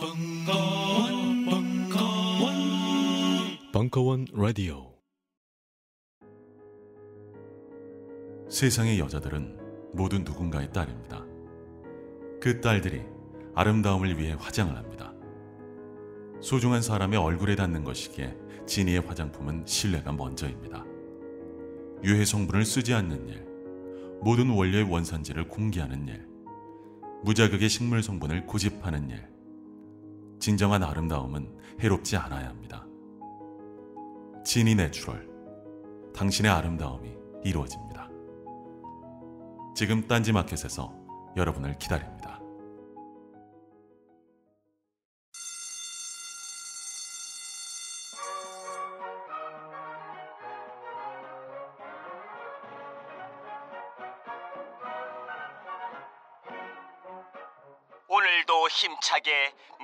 벙커원, 벙커원, 벙커원 라디오. 세상의 여자들은 모두 누군가의 딸입니다. 그 딸들이 아름다움을 위해 화장을 합니다. 소중한 사람의 얼굴에 닿는 것이기에 지니의 화장품은 신뢰가 먼저입니다. 유해 성분을 쓰지 않는 일, 모든 원료의 원산지를 공개하는 일, 무자극의 식물 성분을 고집하는 일. 진정한 아름다움은 해롭지 않아야 합니다. 지니 내추럴. 당신의 아름다움이 이루어집니다. 지금 딴지 마켓에서 여러분을 기다립니다. 오늘도 힘차게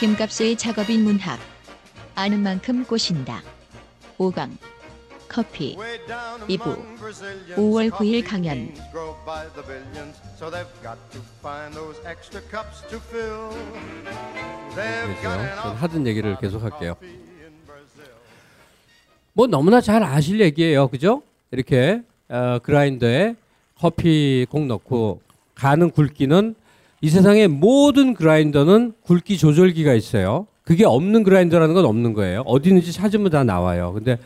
김갑수의 작업인 문학. 아는 만큼 꼬신다. 5강. 커피. 2부. 5월 9일 강연. 하던 얘기를 계속 할게요. 뭐 너무나 잘 아실 얘기예요, 그죠? 이렇게 어, 그라인더에 커피 콩 넣고 가는 굵기는 이 세상의 모든 그라인더는 굵기 조절기가 있어요. 그게 없는 그라인더라는 건 없는 거예요. 어디 있는지 찾으면 다 나와요. 근데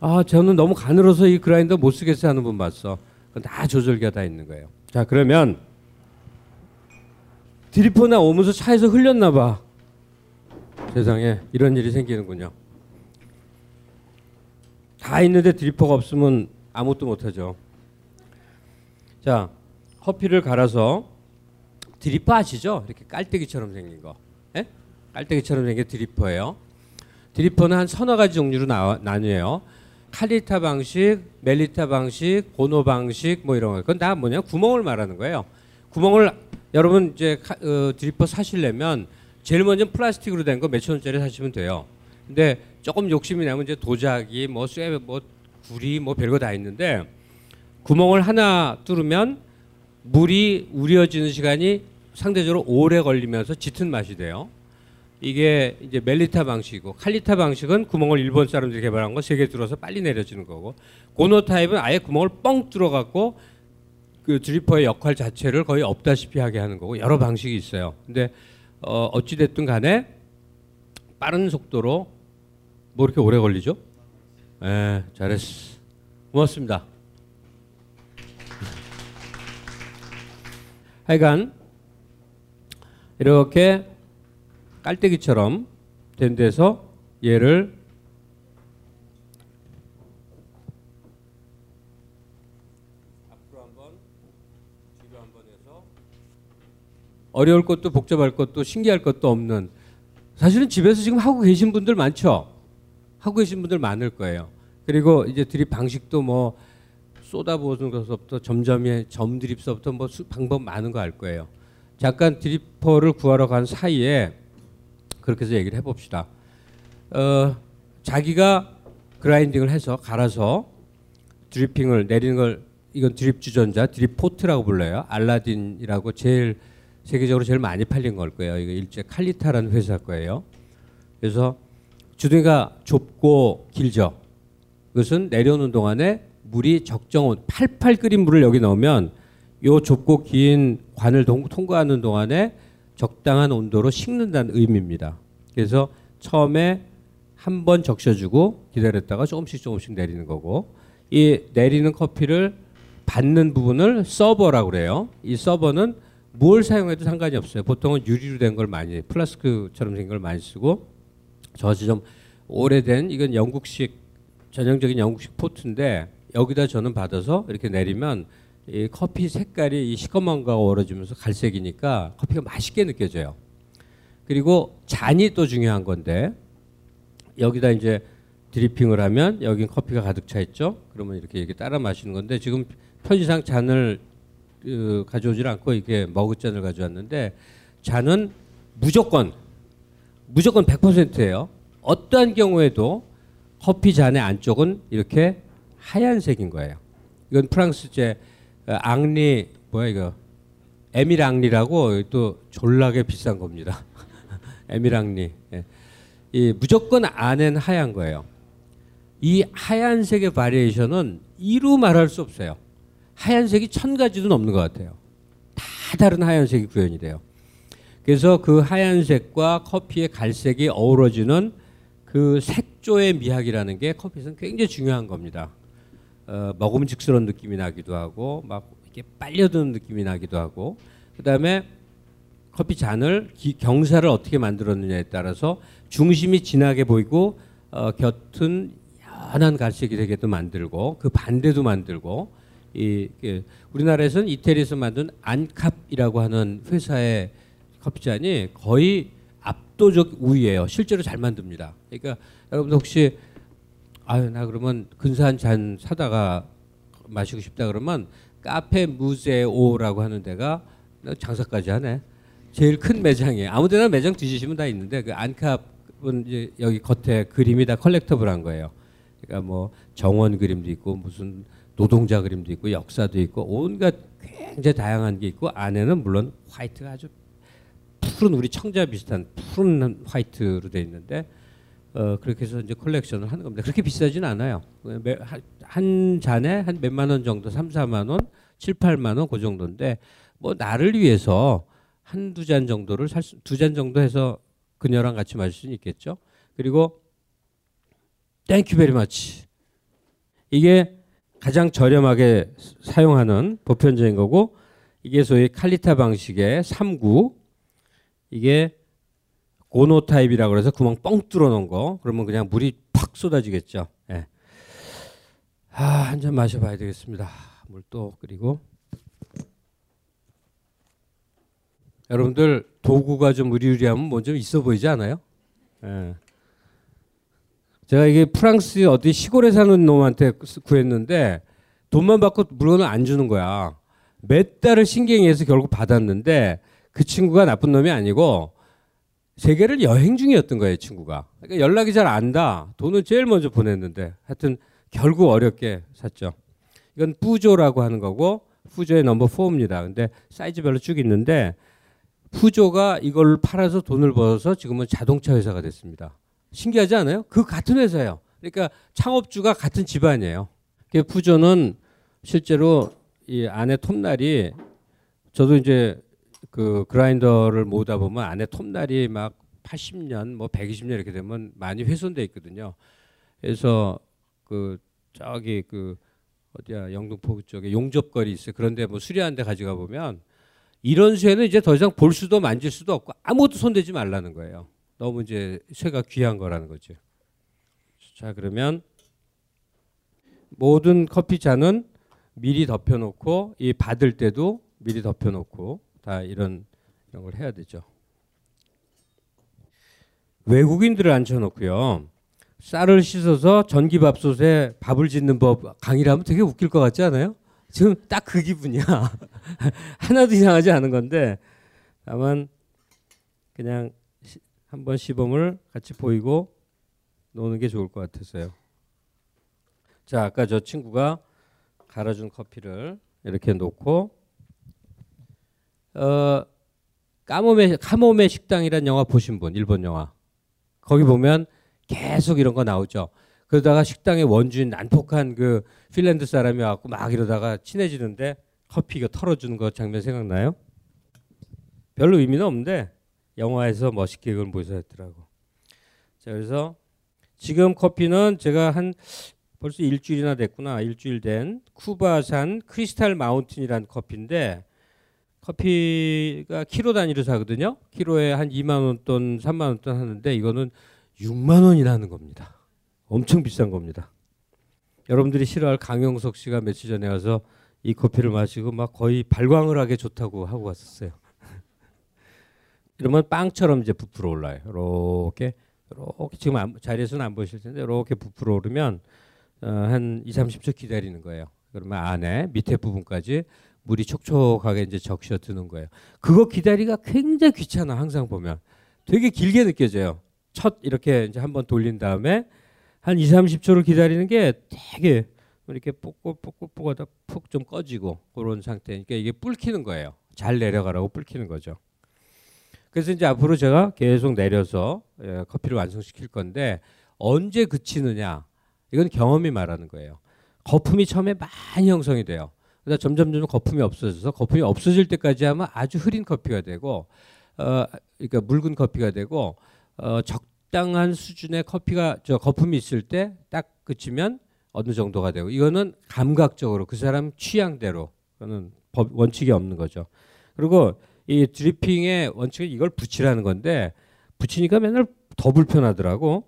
아 저는 너무 가늘어서 이 그라인더 못 쓰겠어 하는 분 봤어. 그건 다 조절기가 다 있는 거예요. 자 그러면 드리퍼나 오면서 차에서 흘렸나 봐. 세상에 이런 일이 생기는군요. 다 있는데 드리퍼가 없으면 아무것도 못하죠. 자, 커피를 갈아서 드리퍼 아시죠? 이렇게 깔때기처럼 생긴 거. 예? 깔때기처럼 생긴 게 드리퍼예요. 드리퍼는 한 서너 가지 종류로 나, 나뉘어요. 칼리타 방식, 멜리타 방식, 고노 방식 뭐 이런 거. 그건 다 뭐냐? 구멍을 말하는 거예요. 구멍을 여러분 이제 카, 어, 드리퍼 사시려면 제일 먼저 플라스틱으로 된 거 몇천 원짜리 사시면 돼요. 근데 조금 욕심이 나면 이제 도자기, 뭐 쇠, 뭐 구리, 뭐 별거 다 있는데 구멍을 하나 뚫으면 물이 우려지는 시간이 상대적으로 오래 걸리면서 짙은 맛이 돼요. 이게 이제 멜리타 방식이고 칼리타 방식은 구멍을 일본 사람들이 개발한 거세개 뚫어서 빨리 내려지는 거고 고노 타입은 아예 구멍을 뻥 뚫어갖고 그 드리퍼의 역할 자체를 거의 없다시피 하게 하는 거고 여러 방식이 있어요. 근데 어, 어찌 됐든 간에 빠른 속도로 뭐 이렇게 오래 걸리죠? 예, 잘했어. 고맙습니다. 하여간 이렇게 깔때기처럼 된 데서 얘를 앞으로 한번 뒤로 한번 해서 어려울 것도 복잡할 것도 신기할 것도 없는 사실은 집에서 지금 하고 계신 분들 많죠. 하고 계신 분들 많을 거예요. 그리고 이제 드립 방식도 뭐 쏟아부어서 부터 점점의 점드립서부터 뭐 방법 많은 거 알 거예요. 잠깐 드리퍼를 구하러 간 사이에 그렇게 해서 얘기를 해봅시다. 어, 자기가 그라인딩을 해서 갈아서 드리핑을 내리는 걸 이건 드립 주전자 드립 포트라고 불러요. 알라딘이라고 제일 세계적으로 제일 많이 팔린 걸 거예요. 이거 일제 칼리타라는 회사 거예요. 그래서 주둥이가 좁고 길죠. 그것은 내려오는 동안에 물이 적정 온 팔팔 끓인 물을 여기 넣으면 요 좁고 긴 관을 통과하는 동안에 적당한 온도로 식는다는 의미입니다. 그래서 처음에 한 번 적셔주고 기다렸다가 조금씩 조금씩 내리는 거고 이 내리는 커피를 받는 부분을 서버라고 그래요. 이 서버는 뭘 사용해도 상관이 없어요. 보통은 유리로 된 걸 많이 플라스크처럼 생긴 걸 많이 쓰고 저지 좀 오래된 이건 영국식 전형적인 영국식 포트인데 여기다 저는 받아서 이렇게 내리면 이 커피 색깔이 이 시커먼 거가 어우러지면서 갈색이니까 커피가 맛있게 느껴져요. 그리고 잔이 또 중요한 건데 여기다 이제 드리핑을 하면 여기 커피가 가득 차 있죠. 그러면 이렇게 이렇게 따라 마시는 건데 지금 편의상 잔을 그, 가져오질 않고 이게 머그잔을 가져왔는데 잔은 무조건 무조건 100%예요. 어떠한 경우에도 커피 잔의 안쪽은 이렇게 하얀색인 거예요. 이건 프랑스제 어, 앙리 뭐야 이거 에밀 앙리라고 또 졸라게 비싼 겁니다. 에밀 앙리. 예. 이 무조건 안에는 하얀 거예요. 이 하얀색의 바리에이션은 이루 말할 수 없어요. 하얀색이 천 가지도 넘는 것 같아요. 다 다른 하얀색이 구현이 돼요. 그래서 그 하얀색과 커피의 갈색이 어우러지는 그 색조의 미학이라는 게 커피에서는 굉장히 중요한 겁니다. 어, 먹음직스러운 느낌이 나기도 하고 막 이렇게 빨려드는 느낌이 나기도 하고 그다음에 커피 잔을 기, 경사를 어떻게 만들었느냐에 따라서 중심이 진하게 보이고 어, 곁은 연한 갈색이 되게도 만들고 그 반대도 만들고 이, 이 우리나라에서는 이태리에서 만든 안캅이라고 하는 회사의 커피잔이 거의 압도적 우위예요. 실제로 잘 만듭니다. 그러니까 여러분 혹시 아유 나 그러면 근사 한 잔 사다가 마시고 싶다 그러면 카페 무제오라고 하는 데가 장사까지 하네. 제일 큰 매장이에요. 아무데나 매장 뒤지시면 다 있는데 그 안캅은 이제 여기 겉에 그림이 다 컬렉터블한 거예요. 그러니까 뭐 정원 그림도 있고 무슨 노동자 그림도 있고 역사도 있고 온갖 굉장히 다양한 게 있고 안에는 물론 화이트가 아주 푸른 우리 청자 비슷한 푸른 화이트로 돼 있는데 어 그렇게 해서 이제 컬렉션을 하는 겁니다. 그렇게 비싸진 않아요. 한 잔에 한 몇만 원 정도, 3, 4만 원, 7, 8만 원 그 정도인데 뭐 나를 위해서 한 두 잔 정도를 살두잔 정도 해서 그녀랑 같이 마실 수는 있겠죠. 그리고 thank you very much. 이게 가장 저렴하게 사용하는 보편적인 거고 이게 소위 칼리타 방식의 3구 이게 고노 타입이라고 그래서 구멍 뻥 뚫어 놓은 거 그러면 그냥 물이 팍 쏟아지겠죠. 예. 아, 한 잔 마셔 봐야 되겠습니다. 물또 그리고 여러분들 도구가 좀 의리의리하면 뭐좀 있어 보이지 않아요? 예. 제가 이게 프랑스 어디 시골에 사는 놈한테 구했는데 돈만 받고 물건을 안 주는 거야. 몇 달을 신경해서 결국 받았는데 그 친구가 나쁜 놈이 아니고 세계를 여행 중이었던 거예요, 친구가. 그러니까 연락이 잘 안다. 돈은 제일 먼저 보냈는데 하여튼 결국 어렵게 샀죠. 이건 푸조라고 하는 거고 푸조의 넘버 4입니다. 근데 사이즈별로 쭉 있는데 푸조가 이걸 팔아서 돈을 벌어서 지금은 자동차 회사가 됐습니다. 신기하지 않아요? 그 같은 회사예요. 그러니까 창업주가 같은 집안이에요. 그 푸조는 실제로 이 안에 톱날이 저도 이제 그 그라인더를 모으다 보면 안에 톱날이 막 80년 뭐 120년 이렇게 되면 많이 훼손돼 있거든요. 그래서 그 저기 그 어디야 영등포 쪽에 용접거리 있어요. 그런데 뭐 수리하는 데 가져가 보면 이런 쇠는 이제 더 이상 볼 수도 만질 수도 없고 아무것도 손대지 말라는 거예요. 너무 이제 쇠가 귀한 거라는 거죠. 자 그러면 모든 커피 잔은 미리 덮여놓고 이 받을 때도 미리 덮여놓고 다 이런 이런 걸 해야 되죠. 외국인들을 앉혀놓고요. 쌀을 씻어서 전기밥솥에 밥을 짓는 법 강의를 하면 되게 웃길 것 같지 않아요? 지금 딱 그 기분이야. 하나도 이상하지 않은 건데 다만 그냥 시, 한번 시범을 같이 보이고 노는 게 좋을 것 같았어요. 자, 아까 저 친구가 갈아준 커피를 이렇게 놓고 어 까모메 카모메 식당이란 영화 보신 분 일본 영화 거기 보면 계속 이런 거 나오죠. 그러다가 식당의 원주인 난폭한 그 핀란드 사람이 와갖고 막 이러다가 친해지는데 커피 이거 털어주는 거 장면 생각나요? 별로 의미는 없는데 영화에서 멋있게 그걸 모셔했더라고. 자 그래서 지금 커피는 제가 한 벌써 일주일이나 됐구나. 일주일 된 쿠바산 크리스탈 마운틴이라는 커피인데 커피가 키로 단위로 사거든요. 키로에 한 2만 원 돈, 3만 원돈 하는데 이거는 6만 원이라는 겁니다. 엄청 비싼 겁니다. 여러분들이 싫어할 강영석 씨가 며칠 전에 와서 이 커피를 마시고 막 거의 발광을 하게 좋다고 하고 왔었어요. 이러면 빵처럼 이제 부풀어 올라요. 이렇게 이렇게 지금 안, 자리에서는 안 보실 텐데 이렇게 부풀어 오르면 어, 한 2, 30초 기다리는 거예요. 그러면 안에 밑에 부분까지 물이 촉촉하게 이제 적셔 드는 거예요. 그거 기다리가 굉장히 귀찮아 항상 보면 되게 길게 느껴져요. 첫 이렇게 이제 한번 돌린 다음에 한 2, 30초를 기다리는 게 되게 이렇게 뽁뽁뽁뽁하다 푹 좀 꺼지고 그런 상태니까 이게 불키는 거예요. 잘 내려가라고 불키는 거죠. 그래서 이제 앞으로 제가 계속 내려서 예, 커피를 완성시킬 건데 언제 그치느냐 이건 경험이 말하는 거예요. 거품이 처음에 많이 형성이 돼요. 그러다 점점 점 거품이 없어져서 거품이 없어질 때까지 하면 아주 흐린 커피가 되고 어 그러니까 묽은 커피가 되고 어 적당한 수준의 커피가 저 거품이 있을 때 딱 그치면 어느 정도가 되고 이거는 감각적으로 그 사람 취향대로 그거는 법, 원칙이 없는 거죠. 그리고 이 드리핑의 원칙은 이걸 붙이라는 건데 붙이니까 맨날 더 불편하더라고.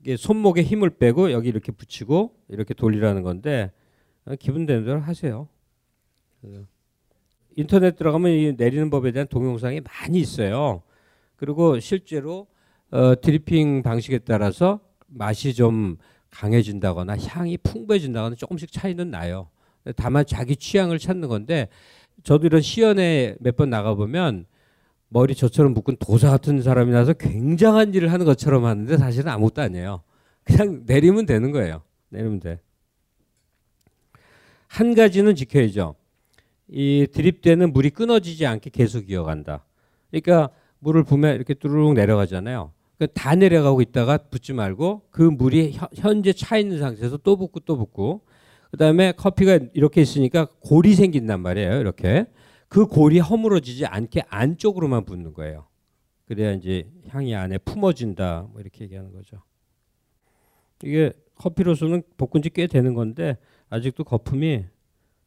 이게 손목에 힘을 빼고 여기 이렇게 붙이고 이렇게 돌리라는 건데 어, 기분 되는 대로 하세요. 인터넷 들어가면 이 내리는 법에 대한 동영상이 많이 있어요. 그리고 실제로 어, 드리핑 방식에 따라서 맛이 좀 강해진다거나 향이 풍부해진다거나 조금씩 차이는 나요. 다만 자기 취향을 찾는 건데 저도 이런 시연에 몇 번 나가보면 머리 저처럼 묶은 도사 같은 사람이 나서 굉장한 일을 하는 것처럼 하는데 사실은 아무것도 아니에요. 그냥 내리면 되는 거예요. 내리면 돼. 한 가지는 지켜야죠. 이 드립되는 물이 끊어지지 않게 계속 이어간다. 그러니까 물을 부면 이렇게 뚜루룩 내려가잖아요. 그러니까 다 내려가고 있다가 붓지 말고 그 물이 현재 차 있는 상태에서 또 붓고 또 붓고 그다음에 커피가 이렇게 있으니까 골이 생긴단 말이에요. 이렇게 그 골이 허물어지지 않게 안쪽으로만 붓는 거예요. 그래야 이제 향이 안에 품어진다. 뭐 이렇게 얘기하는 거죠. 이게 커피로서는 볶은 지 꽤 되는 건데 아직도 거품이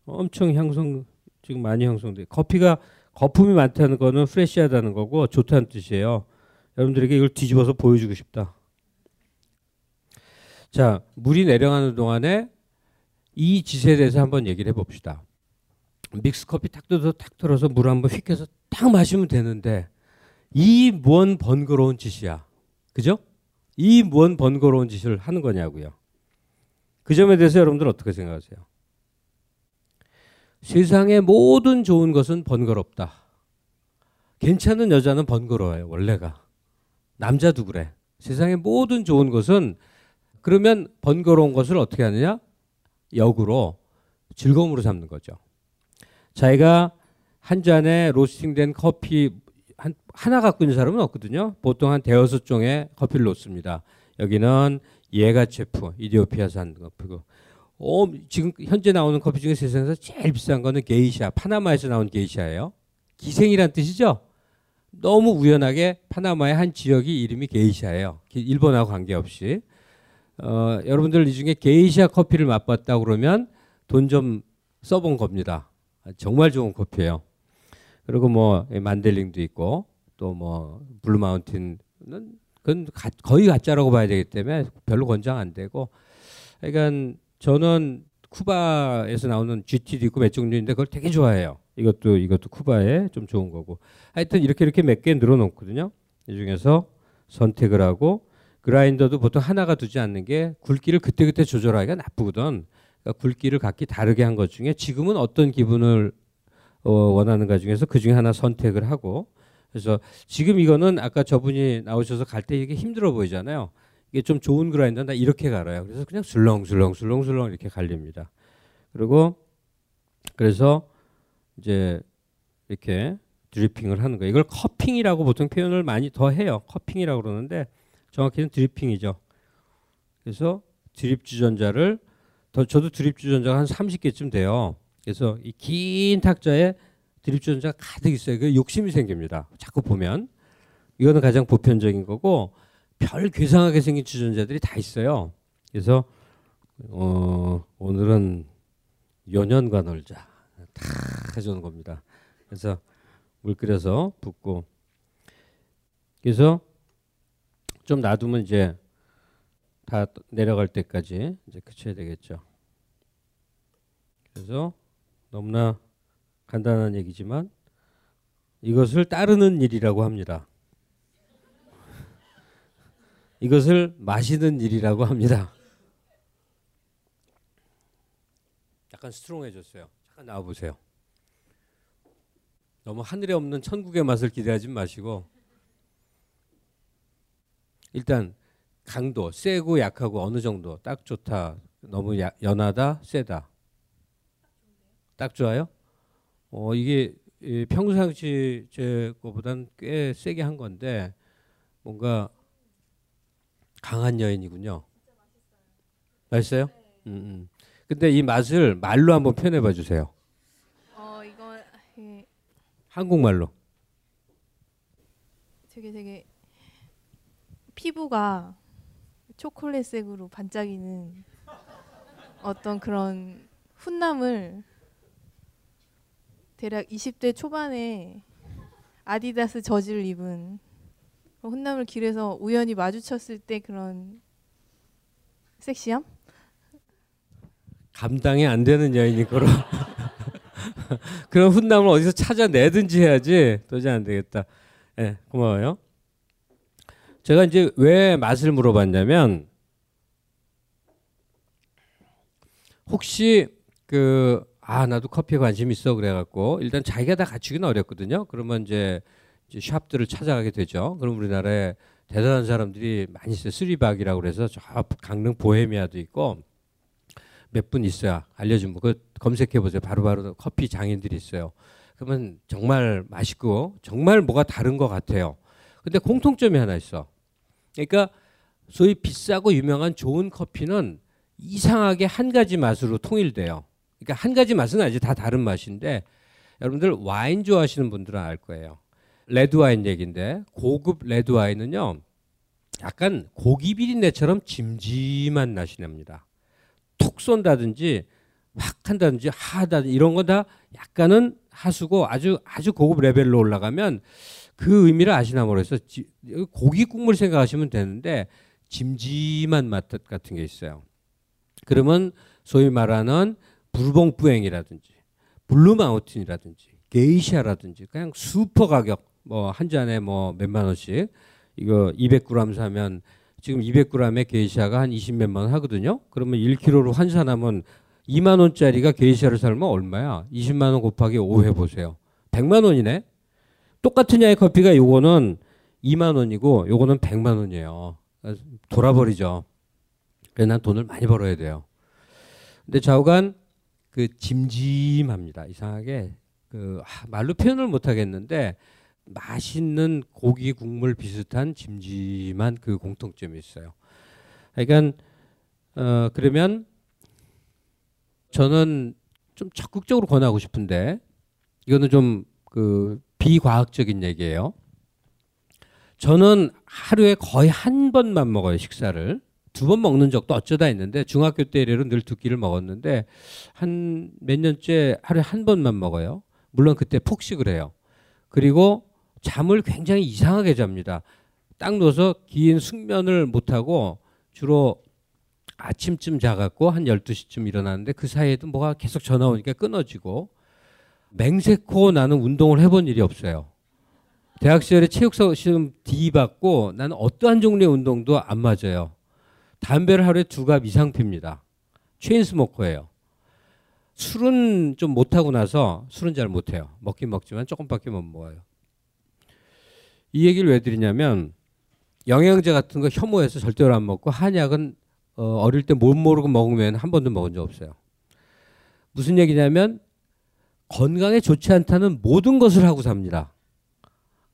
엄청 향성 지금 많이 형성돼. 커피가 거품이 많다는 거는 프레시하다는 거고 좋다는 뜻이에요. 여러분들에게 이걸 뒤집어서 보여주고 싶다. 자, 물이 내려가는 동안에 이 짓에 대해서 한번 얘기를 해봅시다. 믹스 커피 탁 뜯어서 탁 털어서 물 한번 휙 해서 딱 마시면 되는데 이 뭔 번거로운 짓이야. 그죠? 이 뭔 번거로운 짓을 하는 거냐고요. 그 점에 대해서 여러분들 어떻게 생각하세요? 세상의 모든 좋은 것은 번거롭다. 괜찮은 여자는 번거로워요, 원래가. 남자도 그래. 세상의 모든 좋은 것은 그러면 번거로운 것을 어떻게 하느냐? 역으로 즐거움으로 삼는 거죠. 자기가 한 잔에 로스팅된 커피 한, 하나 갖고 있는 사람은 없거든요. 보통 한 대여섯 종의 커피를 놓습니다. 여기는 예가 체프, 이디오피아산 커피고. 어, 지금 현재 나오는 커피 중에 세상에서 제일 비싼 거는 게이샤, 파나마에서 나온 게이샤예요. 기생이란 뜻이죠. 너무 우연하게 파나마의 한 지역이 이름이 게이샤예요. 일본하고 관계없이. 어, 여러분들 이 중에 게이샤 커피를 맛봤다 그러면 돈 좀 써본 겁니다. 정말 좋은 커피예요. 그리고 뭐 만델링도 있고 또 뭐 블루마운틴은 그건 가, 거의 가짜라고 봐야 되기 때문에 별로 권장 안 되고 그러니까 저는 쿠바에서 나오는 GT도 있고 몇 종류인데 그걸 되게 좋아해요. 이것도 이것도 쿠바에 좀 좋은 거고. 하여튼 이렇게 이렇게 몇 개 늘어놓거든요. 이 중에서 선택을 하고 그라인더도 보통 하나가 두지 않는 게 굵기를 그때그때 조절하기가 나쁘거든. 그러니까 굵기를 각기 다르게 한 것 중에 지금은 어떤 기분을 어, 원하는가 중에서 그 중에 하나 선택을 하고 그래서 지금 이거는 아까 저분이 나오셔서 갈 때 이게 힘들어 보이잖아요. 이게 좀 좋은 그라인더는 다 이렇게 갈아요. 그래서 그냥 술렁술렁 술렁술렁 이렇게 갈립니다. 그리고 그래서 이제 이렇게 드리핑을 하는 거예요. 이걸 커핑이라고 보통 표현을 많이 더 해요. 커핑이라고 그러는데 정확히는 드리핑이죠. 그래서 드립 주전자를 더 저도 드립 주전자가 한 30개쯤 돼요. 그래서 이 긴 탁자에 드립 주전자가 가득 있어요. 그 욕심이 생깁니다. 자꾸 보면 이거는 가장 보편적인 거고 별 괴상하게 생긴 주전자들이 다 있어요. 그래서 어, 오늘은 연연과 놀자 다 해주는 겁니다. 그래서 물 끓여서 붓고 그래서 좀 놔두면 이제 다 내려갈 때까지 이제 그쳐야 되겠죠. 그래서 너무나 간단한 얘기지만 이것을 따르는 일이라고 합니다. 이것을 마시는 일이라고 합니다. 약간 스트롱해졌어요. 잠깐 나와 보세요. 너무 하늘에 없는 천국의 맛을 기대하지 마시고 일단 강도 세고 약하고 어느 정도 딱 좋다. 너무 야, 연하다, 세다. 딱 좋아요? 어 이게 평상시 제 거보단 꽤 세게 한 건데 뭔가 강한 여인이군요. 맛있어요? 음, 음. 근데 이 맛을 말로 한번 표현해 봐 주세요. 어 이거 예, 한국말로. 되게 되게 피부가 초콜릿색으로 반짝이는 어떤 그런 훈남을 대략 20대 초반에 아디다스 저지를 입은 훈남을 길에서 우연히 마주쳤을 때 그런 섹시함? 감당이 안 되는 여인이 거로 그런 훈남을 어디서 찾아내든지 해야지 도저히 안 되겠다. 예, 네, 고마워요. 제가 이제 왜 맛을 물어봤냐면 혹시 그 아 나도 커피에 관심 있어 그래갖고 일단 자기가 다 갖추기는 어렵거든요. 그러면 이제 샵들을 찾아가게 되죠. 그럼 우리나라에 대단한 사람들이 많이 있어요. 쓰리박이라고 그래서 저 강릉 보헤미아도 있고 몇 분 있어야 알려주면 그 검색해 보세요. 바로바로 커피 장인들이 있어요. 그러면 정말 맛있고 정말 뭐가 다른 것 같아요. 근데 공통점이 하나 있어. 그러니까 소위 비싸고 유명한 좋은 커피는 이상하게 한 가지 맛으로 통일돼요. 그러니까 한 가지 맛은 아직 다 다른 맛인데 여러분들 와인 좋아하시는 분들은 알 거예요. 레드 와인 얘기인데 고급 레드 와인은요. 약간 고기 비린내처럼 짐짐한 맛이 납니다. 톡 쏜다든지 확 한다든지 하다든지 이런 거 다 약간은 하수고 아주 아주 고급 레벨로 올라가면 그 의미를 아시나 모르겠어요. 고기 국물 생각하시면 되는데 짐짐한 맛 같은 게 있어요. 그러면 소위 말하는 부르봉 푸앵튀라든지 블루마운틴이라든지 게이샤라든지 그냥 슈퍼 가격 뭐 한 잔에 뭐 몇만 원씩 이거 200g 사면 지금 200g의 게이샤가 한 20몇만 원 하거든요. 그러면 1kg로 환산하면 2만 원짜리가 게이샤를 사려면 얼마야? 20만 원 곱하기 5 해보세요. 100만 원이네. 똑같은 양의 커피가 요거는 2만 원이고 요거는 100만 원이에요. 돌아버리죠. 그래서 난 돈을 많이 벌어야 돼요. 근데 좌우간 그 짐짐합니다. 이상하게 그 아, 말로 표현을 못 하겠는데 맛있는 고기 국물 비슷한 짐짐한 그 공통점이 있어요. 그러니까 어 그러면 저는 좀 적극적으로 권하고 싶은데 이거는 좀 그 비과학적인 얘기예요. 저는 하루에 거의 한 번만 먹어요 식사를 두 번 먹는 적도 어쩌다 있는데 중학교 때 이래로 늘 두 끼를 먹었는데 한 몇 년째 하루에 한 번만 먹어요. 물론 그때 폭식을 해요. 그리고 잠을 굉장히 이상하게 잡니다. 딱 누워서 긴 숙면을 못 하고 주로 아침쯤 자갖고 한 12시쯤 일어나는데 그 사이에도 뭐가 계속 전화 오니까 끊어지고 맹세코 나는 운동을 해본 일이 없어요. 대학 시절에 체육사 시험 D 받고 나는 어떠한 종류의 운동도 안 맞아요. 담배를 하루에 두 갑 이상 핍니다. 체인스모커예요. 술은 좀 못하고 나서 술은 잘 못해요. 먹긴 먹지만 조금밖에 못 먹어요. 이 얘기를 왜 드리냐면 영양제 같은 거 혐오해서 절대로 안 먹고 한약은 어, 어릴 때 못 모르고 먹으면 한 번도 먹은 적 없어요. 무슨 얘기냐면 건강에 좋지 않다는 모든 것을 하고 삽니다.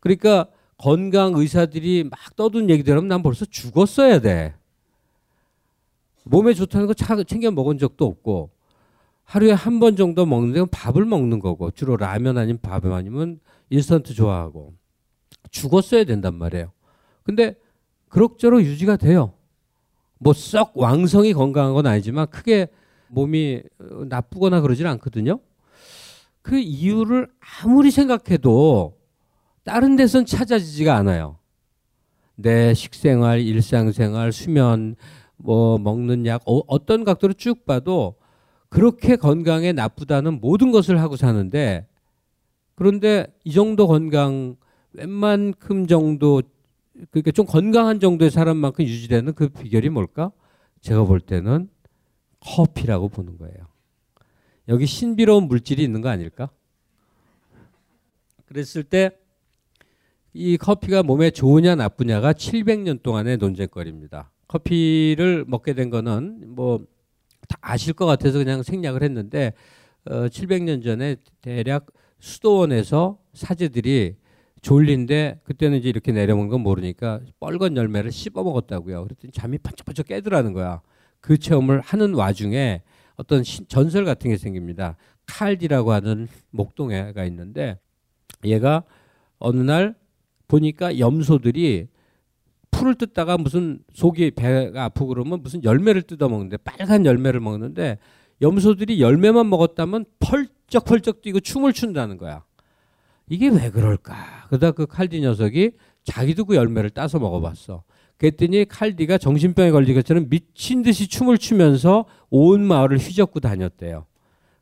그러니까 건강 의사들이 막 떠든 얘기들 하면 난 벌써 죽었어야 돼. 몸에 좋다는 거 챙겨 먹은 적도 없고 하루에 한 번 정도 먹는데 밥을 먹는 거고 주로 라면 아니면 밥 아니면 인스턴트 좋아하고 죽었어야 된단 말이에요. 근데 그럭저럭 유지가 돼요. 뭐 썩 왕성히 건강한 건 아니지만 크게 몸이 나쁘거나 그러질 않거든요. 그 이유를 아무리 생각해도 다른 데선 찾아지지가 않아요. 내 식생활, 일상생활, 수면, 뭐 먹는 약 어, 떤 각도로 쭉 봐도 그렇게 건강에 나쁘다는 모든 것을 하고 사는데 그런데 이 정도 건강 웬만큼 정도 그러니까 좀 건강한 정도의 사람만큼 유지되는 그 비결이 뭘까? 제가 볼 때는 커피라고 보는 거예요. 여기 신비로운 물질이 있는 거 아닐까? 그랬을 때 이 커피가 몸에 좋으냐 나쁘냐가 700년 동안의 논쟁거리입니다. 커피를 먹게 된 거는 뭐 다 아실 것 같아서 그냥 생략을 했는데 어, 700년 전에 대략 수도원에서 사제들이 졸린데 그때는 이제 이렇게 내려먹는 건 모르니까 뻘건 열매를 씹어 먹었다고요. 그랬더니 잠이 반짝반짝 깨더라는 거야. 그 체험을 하는 와중에 어떤 전설 같은 게 생깁니다. 칼디라고 하는 목동애가 있는데 얘가 어느 날 보니까 염소들이 풀을 뜯다가 무슨 속이 배가 아프고 그러면 무슨 열매를 뜯어 먹는데 빨간 열매를 먹는데 염소들이 열매만 먹었다면 펄쩍펄쩍 뛰고 춤을 춘다는 거야. 이게 왜 그럴까? 그러다 그 칼디 녀석이 자기도 그 열매를 따서 먹어봤어. 그랬더니 칼디가 정신병에 걸린 것처럼 미친 듯이 춤을 추면서 온 마을을 휘젓고 다녔대요.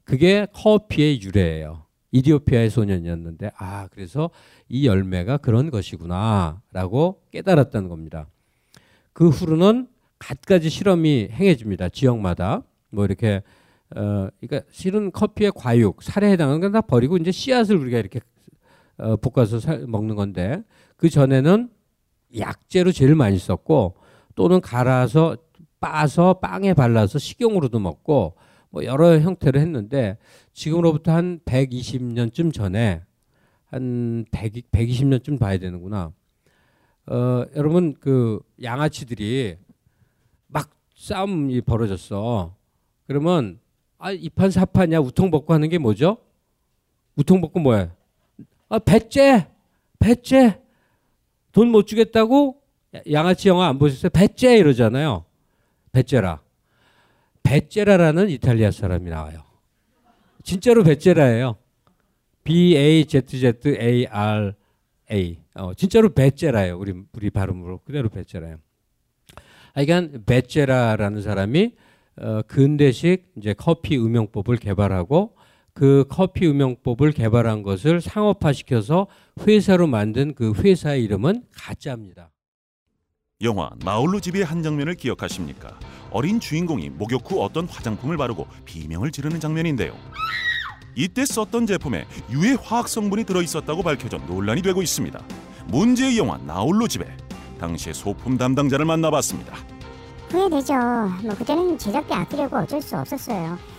그게 커피의 유래예요. 이디오피아의 소년이었는데 아 그래서 이 열매가 그런 것이구나라고 깨달았다는 겁니다. 그 후로는 갖가지 실험이 행해집니다. 지역마다 뭐 이렇게 어 그러니까 실은 커피의 과육, 살에 해당하는 건 다 버리고 이제 씨앗을 우리가 이렇게 어, 볶아서 살, 먹는 건데 그 전에는 약재로 제일 많이 썼고 또는 갈아서 빠서 빵에 발라서 식용으로도 먹고 뭐 여러 형태로 했는데 지금으로부터 한 120년쯤 전에 한 100, 120년쯤 봐야 되는구나. 어, 여러분 그 양아치들이 막 싸움이 벌어졌어. 그러면 아, 이판 사판이야 우통 벗고 하는 게 뭐죠? 우통 벗고 뭐야? 아, 배째, 배째. 돈 못 주겠다고 양아치 영화 안 보셨어요? 배째 이러잖아요. 배째라. 배째라라는 이탈리아 사람이 나와요. 진짜로 배째라예요. B A Z Z A R A. 어, 진짜로 베제라예요. 우리 우리 발음으로 그대로 베제라예요. 하여간 베제라라는 사람이 어, 근대식 이제 커피 음용법을 개발하고 그 커피 음용법을 개발한 것을 상업화시켜서 회사로 만든 그 회사의 이름은 가짜입니다. 영화 나홀로 집의 한 장면을 기억하십니까? 어린 주인공이 목욕 후 어떤 화장품을 바르고 비명을 지르는 장면인데요. 이때 썼던 제품에 유해 화학 성분이 들어 있었다고 밝혀져 논란이 되고 있습니다. 문제의 영화 나홀로 집에 당시의 소품 담당자를 만나봤습니다. 후회되죠. 뭐 그때는 제작비 아끼려고 어쩔 수 없었어요.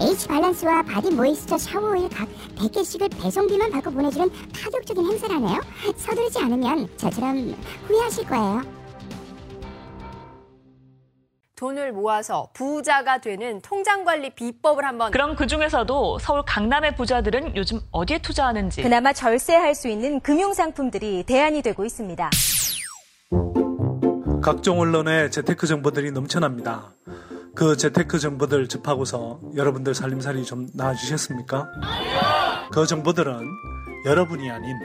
H 발란스와 바디 모이스처 샤워 오일 각 100개씩을 배송비만 받고 보내주는 파격적인 행사라네요. 서두르지 않으면 저처럼 후회하실 거예요. 돈을 모아서 부자가 되는 통장 관리 비법을 한번 그럼 그 중에서도 서울 강남의 부자들은 요즘 어디에 투자하는지 그나마 절세할 수 있는 금융 상품들이 대안이 되고 있습니다. 각종 언론에 재테크 정보들이 넘쳐납니다. 그 재테크 정보들 접하고서 여러분들 살림살이 좀 나아지셨습니까? 그 정보들은 여러분이 아닌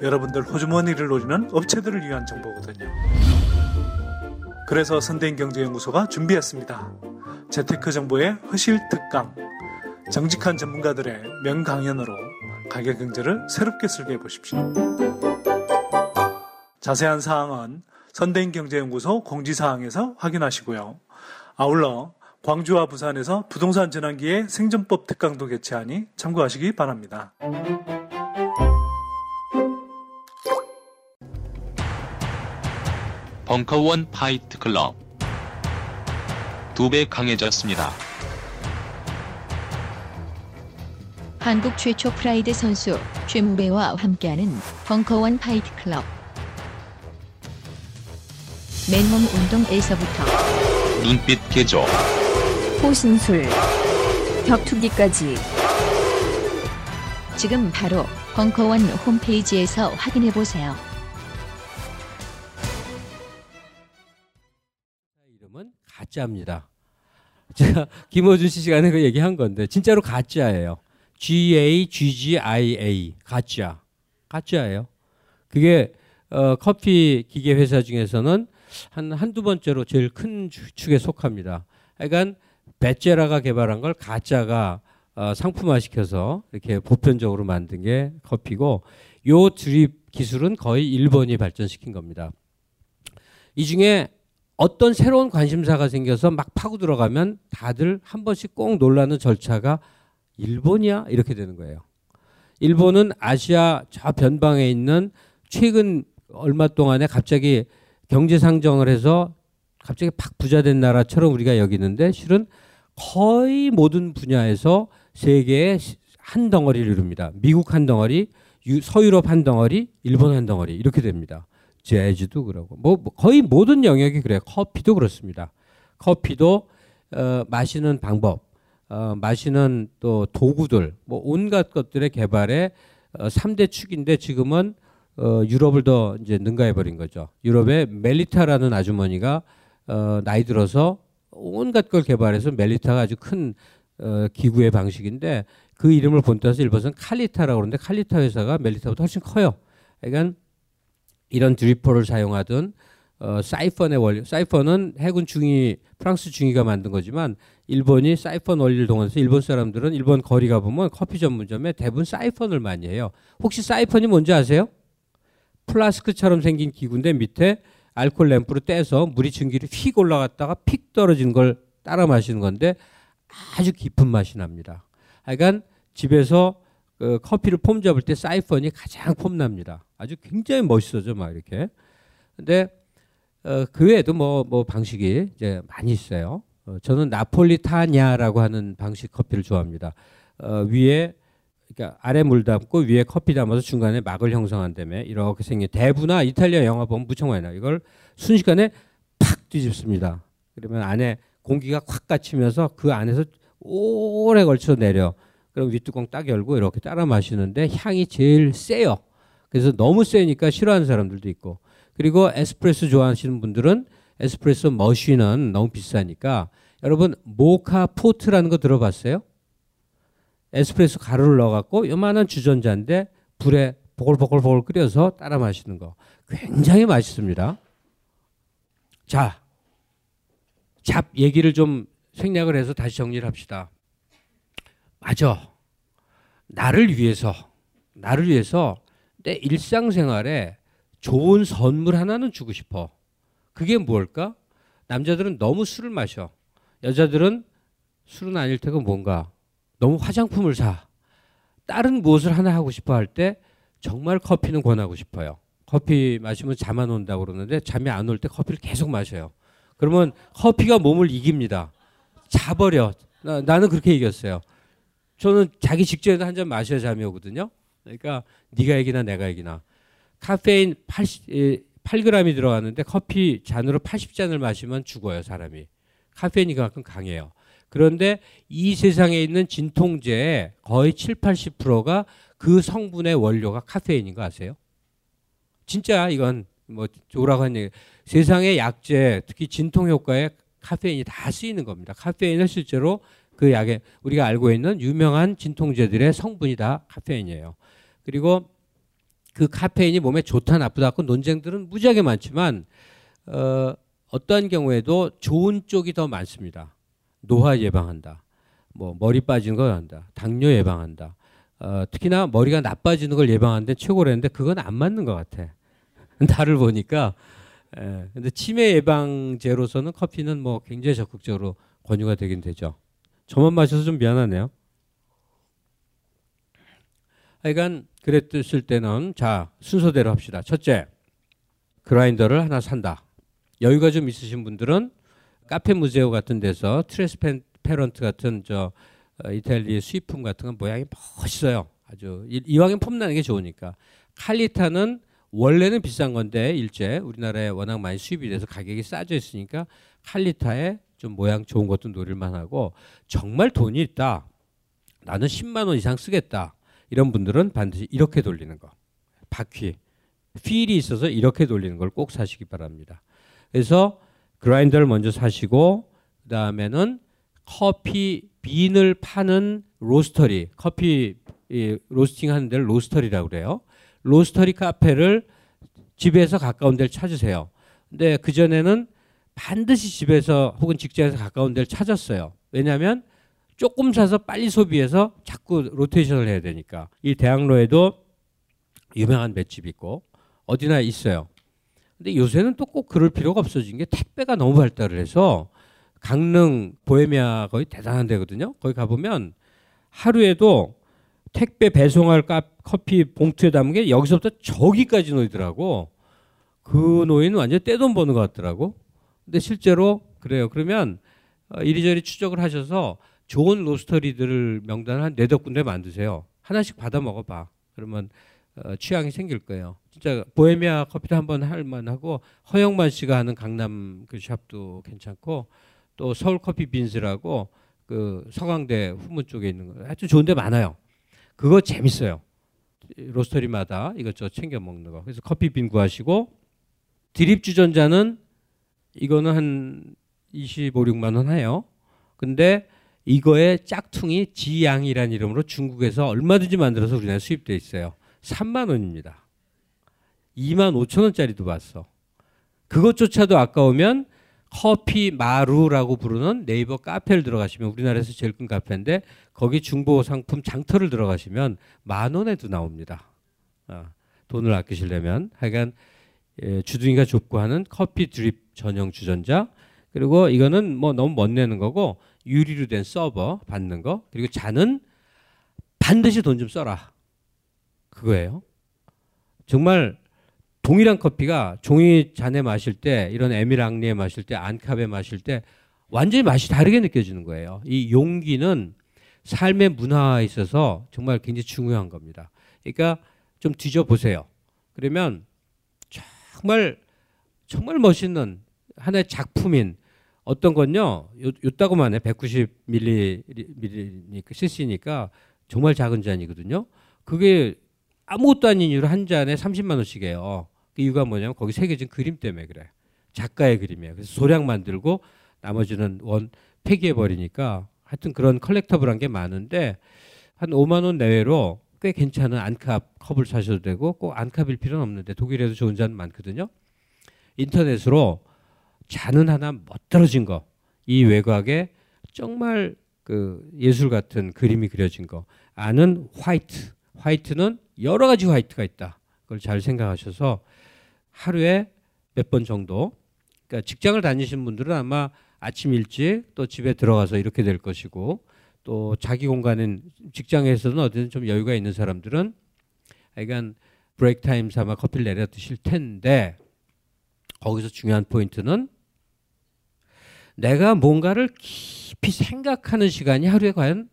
여러분들 호주머니를 노리는 업체들을 위한 정보거든요. 그래서 선대인경제연구소가 준비했습니다. 재테크 정보의 허실 특강. 정직한 전문가들의 명강연으로 가계 경제를 새롭게 설계해 보십시오. 자세한 사항은 선대인경제연구소 공지사항에서 확인하시고요. 아울러 광주와 부산에서 부동산 전환기의 생존법 특강도 개최하니 참고하시기 바랍니다. 벙커원 파이트 클럽 두 배 강해졌습니다. 한국 최초 프라이드 선수 최무배와 함께하는 벙커원 파이트 클럽. 맨몸 운동에서부터 눈빛 개조 호신술, 격투기까지 지금 바로 벙커원 홈페이지에서 확인해 보세요. 이름은 가짜입니다. 제가 김호준 씨 시간에 그 얘기한 건데 진짜로 가짜예요. G A G G I A 가짜 가짜예요. 그게 어, 커피 기계 회사 중에서는 한 한두 번째로 제일 큰 축에 속합니다. 그러니까 베제라가 개발한 걸 가짜가 어, 상품화 시켜서 이렇게 보편적으로 만든 게 커피고 요 드립 기술은 거의 일본이 발전시킨 겁니다. 이 중에 어떤 새로운 관심사가 생겨서 막 파고 들어가면 다들 한 번씩 꼭 놀라는 절차가 일본이야 이렇게 되는 거예요. 일본은 아시아 저 변방에 있는 최근 얼마 동안에 갑자기 경제 상정을 해서 갑자기 팍 부자된 나라처럼 우리가 여기는데 실은 거의 모든 분야에서 세계의 한 덩어리를 이룹니다. 미국 한 덩어리, 서유럽 한 덩어리, 일본 한 덩어리 이렇게 됩니다. 재즈도 그러고 뭐 거의 모든 영역이 그래요. 커피도 그렇습니다. 커피도 어, 마시는 방법, 어, 마시는 또 도구들, 뭐 온갖 것들의 개발에 어, 3대 축인데 지금은 어, 유럽을 더 이제 능가해 버린 거죠. 유럽의 멜리타라는 아주머니가 어, 나이 들어서 온갖 걸 개발해서 멜리타가 아주 큰 어, 기구의 방식인데 그 이름을 본따서 일본에서는 칼리타라고 그러는데 칼리타 회사가 멜리타보다 훨씬 커요. 그러니까 이런 dripper를 사용하던 어, 사이펀의 원리, 사이펀은 해군 중위, 프랑스 중위가 만든 거지만 일본이 사이펀 원리를 동원해서 일본 사람들은 일본 거리 가보면 커피 전문점에 대부분 사이펀을 많이 해요. 혹시 사이펀이 뭔지 아세요? 플라스크처럼 생긴 기구인데 밑에 알콜 램프로 때서 물이 증기로 휙 올라갔다가 픽 떨어지는 걸 따라 마시는 건데 아주 깊은 맛이 납니다. 하여간 집에서 그 커피를 폼 잡을 때 사이펀이 가장 폼 납니다. 아주 굉장히 멋있어져 막 이렇게. 근데 어, 그 외에도 뭐, 뭐 방식이 이제 많이 있어요. 어, 저는 나폴리타냐라고 하는 방식 커피를 좋아합니다. 어, 위에 그러니까 아래 물 담고 위에 커피 담아서 중간에 막을 형성한다며 이렇게 생긴 대부나 이탈리아 영화 보면 무척 많이 나. 이걸 순식간에 팍 뒤집습니다. 그러면 안에 공기가 콱 갇히면서 그 안에서 오래 걸쳐 내려. 그럼 윗뚜껑 딱 열고 이렇게 따라 마시는데 향이 제일 세요. 그래서 너무 세니까 싫어하는 사람들도 있고. 그리고 에스프레소 좋아하시는 분들은 에스프레소 머신은 너무 비싸니까 여러분 모카 포트라는 거 들어봤어요? 에스프레소 가루를 넣어갖고 요만한 주전자인데 불에 보글보글보글 끓여서 따라 마시는 거 굉장히 맛있습니다. 자, 잡 얘기를 좀 생략을 해서 다시 정리를 합시다. 맞아. 나를 위해서, 나를 위해서 내 일상생활에 좋은 선물 하나는 주고 싶어. 그게 뭘까? 남자들은 너무 술을 마셔. 여자들은 술은 아닐 테고 뭔가 너무 화장품을 사. 다른 무엇을 하나 하고 싶어 할 때 정말 커피는 권하고 싶어요. 커피 마시면 잠 안 온다고 그러는데 잠이 안 올 때 커피를 계속 마셔요. 그러면 커피가 몸을 이깁니다. 자버려. 나, 나는 그렇게 이겼어요. 저는 자기 직전에 한잔 마셔야 잠이 오거든요. 그러니까 네가 이기나 내가 이기나. 카페인 80, 8g이 들어가는데 커피 잔으로 80잔을 마시면 죽어요, 사람이. 카페인이 그만큼 강해요. 그런데 이 세상에 있는 진통제의 거의 7, 80%가 그 성분의 원료가 카페인인 거 아세요? 진짜 이건 뭐 오라고 한 얘기. 세상의 약제, 특히 진통 효과에 카페인이 다 쓰이는 겁니다. 카페인은 실제로 그 약에 우리가 알고 있는 유명한 진통제들의 성분이 다 카페인이에요. 그리고 그 카페인이 몸에 좋다 나쁘다 고 논쟁들은 무지하게 많지만 어, 어떠한 경우에도 좋은 쪽이 더 많습니다. 노화 예방한다. 뭐 머리 빠지는 걸 한다. 당뇨 예방한다. 어, 특히나 머리가 나빠지는 걸 예방하는데 최고라는데 그건 안 맞는 것 같아. 나를 보니까 예, 근데 치매 예방제로서는 커피는 뭐 굉장히 적극적으로 권유가 되긴 되죠. 저만 마셔서 좀 미안하네요. 하여간 그랬을 때는 자 순서대로 합시다. 첫째 그라인더를 하나 산다. 여유가 좀 있으신 분들은 카페 무제오 같은 데서 트레스페런트 같은 저 어, 이탈리아 수입품 같은 건 모양이 멋있어요. 아주 이왕에 폼나는 게 좋으니까. 칼리타는 원래는 비싼 건데 일제 우리나라에 워낙 많이 수입이 돼서 가격이 싸져 있으니까 칼리타에 좀 모양 좋은 것도 노릴만 하고 정말 돈이 있다. 나는 10만 원 이상 쓰겠다. 이런 분들은 반드시 이렇게 돌리는 거. 바퀴. 필이 있어서 이렇게 돌리는 걸 꼭 사시기 바랍니다. 그래서 그라인더를 먼저 사시고 그 다음에는 커피 bean을 파는 로스터리, 커피 로스팅 하는 데를 roastery라고 그래요. 로스터리 카페를 집에서 가까운 데를 찾으세요. 근데 그 전에는 반드시 집에서 혹은 직장에서 가까운 데를 찾았어요. 왜냐하면 조금 사서 빨리 소비해서 자꾸 로테이션을 해야 되니까. 이 대학로에도 유명한 맷집 있고 어디나 있어요. 근데 요새는 또 꼭 그럴 필요가 없어진 게 택배가 너무 발달을 해서 강릉 보헤미아 거의 대단한 데거든요. 거기 가보면 하루에도 택배 배송할 커피 봉투에 담은 게 여기서부터 저기까지 놓이더라고. 그 노인은 완전 떼돈 버는 것 같더라고. 근데 실제로 그래요. 그러면 어, 이리저리 추적을 하셔서 좋은 로스터리들을 명단을 한 네다섯 군데 만드세요. 하나씩 받아 먹어봐. 그러면 어, 취향이 생길 거예요. 진짜 보헤미아 커피도 한번 할 만하고 허영만 씨가 하는 강남 그 샵도 괜찮고 또 서울 커피 빈스라고 그 서강대 후문 쪽에 있는 거 아주 좋은 데 많아요. 그거 재밌어요. 로스터리마다 이것저것 챙겨 먹는 거. 그래서 커피 빈 구하시고 드립 주전자는 이거는 한 25, 6만 원 해요. 근데 이거의 짝퉁이 지양이라는 이름으로 중국에서 얼마든지 만들어서 우리나라에 수입돼 있어요. 3만 원입니다. 2만 5천 원짜리도 봤어. 그것조차도 아까우면 커피 마루라고 부르는 네이버 카페를 들어가시면 우리나라에서 제일 큰 카페인데 거기 중고 상품 장터를 들어가시면 만 원에도 나옵니다. 아, 돈을 아끼시려면 하여간 예, 주둥이가 좁고 하는 커피 드립 전용 주전자 그리고 이거는 뭐 너무 멋 내는 거고 유리로 된 서버 받는 거 그리고 잔은 반드시 돈 좀 써라 그거예요. 정말 동일한 커피가 종이 잔에 마실 때 이런 에미랑리에 마실 때 안캅에 마실 때 완전히 맛이 다르게 느껴지는 거예요. 이 용기는 삶의 문화에 있어서 정말 굉장히 중요한 겁니다. 그러니까 좀 뒤져 보세요. 그러면 정말 정말 멋있는 하나의 작품인 어떤 건요. 요, 요따구만 해. 190ml cc니까 정말 작은 잔이거든요. 그게 아무것도 아닌 이유로 한 잔에 30만 원씩이에요. 그 이유가 뭐냐면 거기 새겨진 그림 때문에 그래. 작가의 그림이에요. 그래서 소량 만들고 나머지는 원 폐기해 버리니까 하여튼 그런 컬렉터블한 게 많은데 한 5만 원 내외로 꽤 괜찮은 안캅 컵을 사셔도 되고 꼭 안캅일 필요는 없는데 독일에도 좋은 잔 많거든요. 인터넷으로 잔은 하나 멋들어진 거, 이 외곽에 정말 그 예술 같은 그림이 그려진 거, 안은 화이트, 화이트는 여러 가지 화이트가 있다. 그걸 잘 생각하셔서 하루에 몇 번 정도 그러니까 직장을 다니신 분들은 아마 아침 일찍 또 집에 들어가서 이렇게 될 것이고 또 자기 공간은 직장에서는 어디든 좀 여유가 있는 사람들은 하여간 break time 삼아 커피를 내려 드실 텐데 거기서 중요한 포인트는 내가 뭔가를 깊이 생각하는 시간이 하루에 과연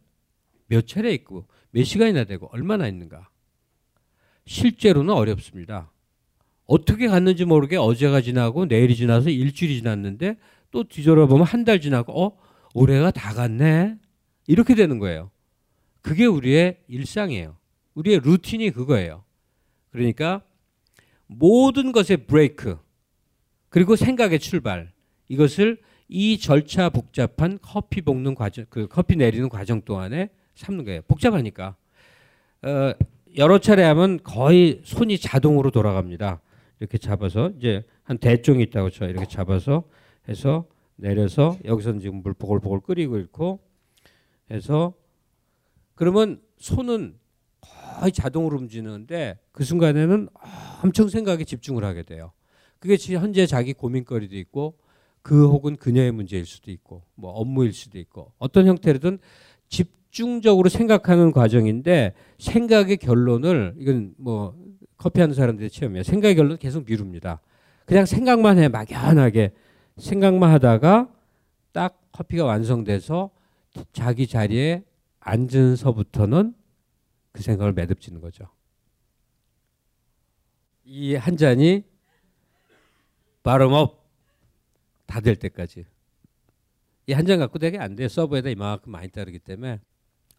몇 차례 있고 몇 시간이나 되고 얼마나 있는가. 실제로는 어렵습니다. 어떻게 갔는지 모르게 어제가 지나고 내일이 지나서 일주일이 지났는데 또 뒤돌아보면 한 달 지나고 어 올해가 다 갔네 이렇게 되는 거예요. 그게 우리의 일상이에요. 우리의 루틴이 그거예요. 그러니까 모든 것의 브레이크 그리고 생각의 출발 이것을 이 절차 복잡한 커피 볶는 과정 그 커피 내리는 과정 동안에 삼는 거예요. 복잡하니까 어, 여러 차례 하면 거의 손이 자동으로 돌아갑니다. 이렇게 잡아서 이제 한 대종이 있다고 쳐 이렇게 잡아서 해서 내려서 여기서는 지금 물 보글보글 끓이고 있고 해서 그러면 손은 거의 자동으로 움직이는데 그 순간에는 엄청 생각에 집중을 하게 돼요. 그게 현재 자기 고민거리도 있고 그 혹은 그녀의 문제일 수도 있고 뭐 업무일 수도 있고 어떤 형태로든 집 중적으로 생각하는 과정인데 생각의 결론을 이건 뭐 커피하는 사람들의 체험이에요. 생각의 결론을 계속 미룹니다. 그냥 생각만 해 막연하게 생각만 하다가 딱 커피가 완성돼서 자기 자리에 앉은서부터는 그 생각을 매듭지는 거죠. 이 한 잔이 바람업 다 될 때까지 이 한 잔 갖고 되게 안 돼. 서버에다 이만큼 많이 따르기 때문에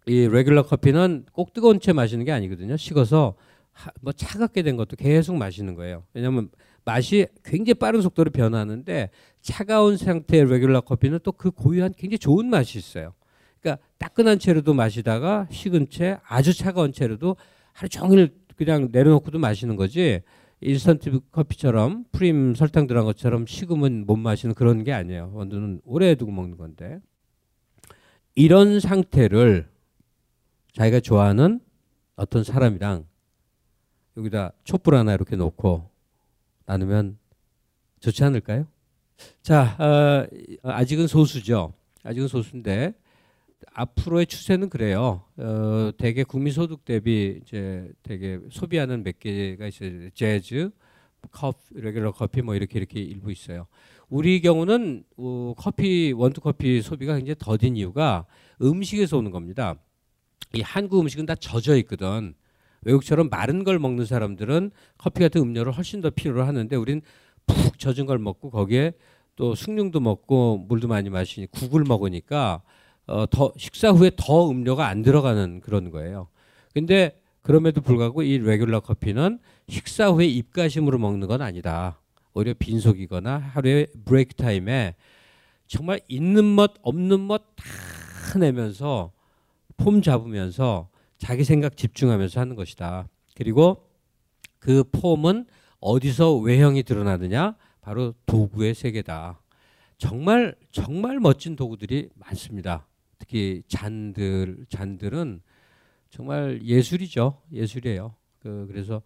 이 레귤러 커피는 꼭 뜨거운 채 마시는 게 아니거든요. 식어서 하, 뭐 차갑게 된 것도 계속 마시는 거예요. 왜냐하면 맛이 굉장히 빠른 속도로 변하는데 차가운 상태의 레귤러 커피는 또 그 고유한 굉장히 좋은 맛이 있어요. 그러니까 따끈한 채로도 마시다가 식은 채 아주 차가운 채로도 하루 종일 그냥 내려놓고도 마시는 거지 인스턴트 커피처럼 프림 설탕 들어간 것처럼 식으면 못 마시는 그런 게 아니에요. 원두는 오래 두고 먹는 건데 이런 상태를 자기가 좋아하는 어떤 사람이랑 여기다 촛불 하나 이렇게 놓고 나누면 좋지 않을까요? 자, 어, 아직은 소수죠. 아직은 소수인데 앞으로의 추세는 그래요. 어, 대개 국민 소득 대비 이제 되게 소비하는 몇 개가 있어요. 재즈, 커피, 레귤러 커피 뭐 이렇게 이렇게 일부 있어요. 우리 경우는 어, 커피 원두 커피 소비가 굉장히 더딘 이유가 음식에서 오는 겁니다. 이 한국 음식은 다 젖어 있거든. 외국처럼 마른 걸 먹는 사람들은 커피 같은 음료를 훨씬 더 필요로 하는데 우린 푹 젖은 걸 먹고 거기에 또 숭늉도 먹고 물도 많이 마시니 국을 먹으니까 어, 더 식사 후에 더 음료가 안 들어가는 그런 거예요. 근데 그럼에도 불구하고 이 레귤러 커피는 식사 후에 입가심으로 먹는 건 아니다. 오히려 빈속이거나 하루에 브레이크 타임에 정말 있는 멋 없는 멋 다 내면서 폼 잡으면서 자기 생각 집중하면서 하는 것이다. 그리고 그 폼은 어디서 외형이 드러나느냐? 바로 도구의 세계다. 정말 정말 멋진 도구들이 많습니다. 특히 잔들 잔들은 정말 예술이죠. 예술이에요. 그 그래서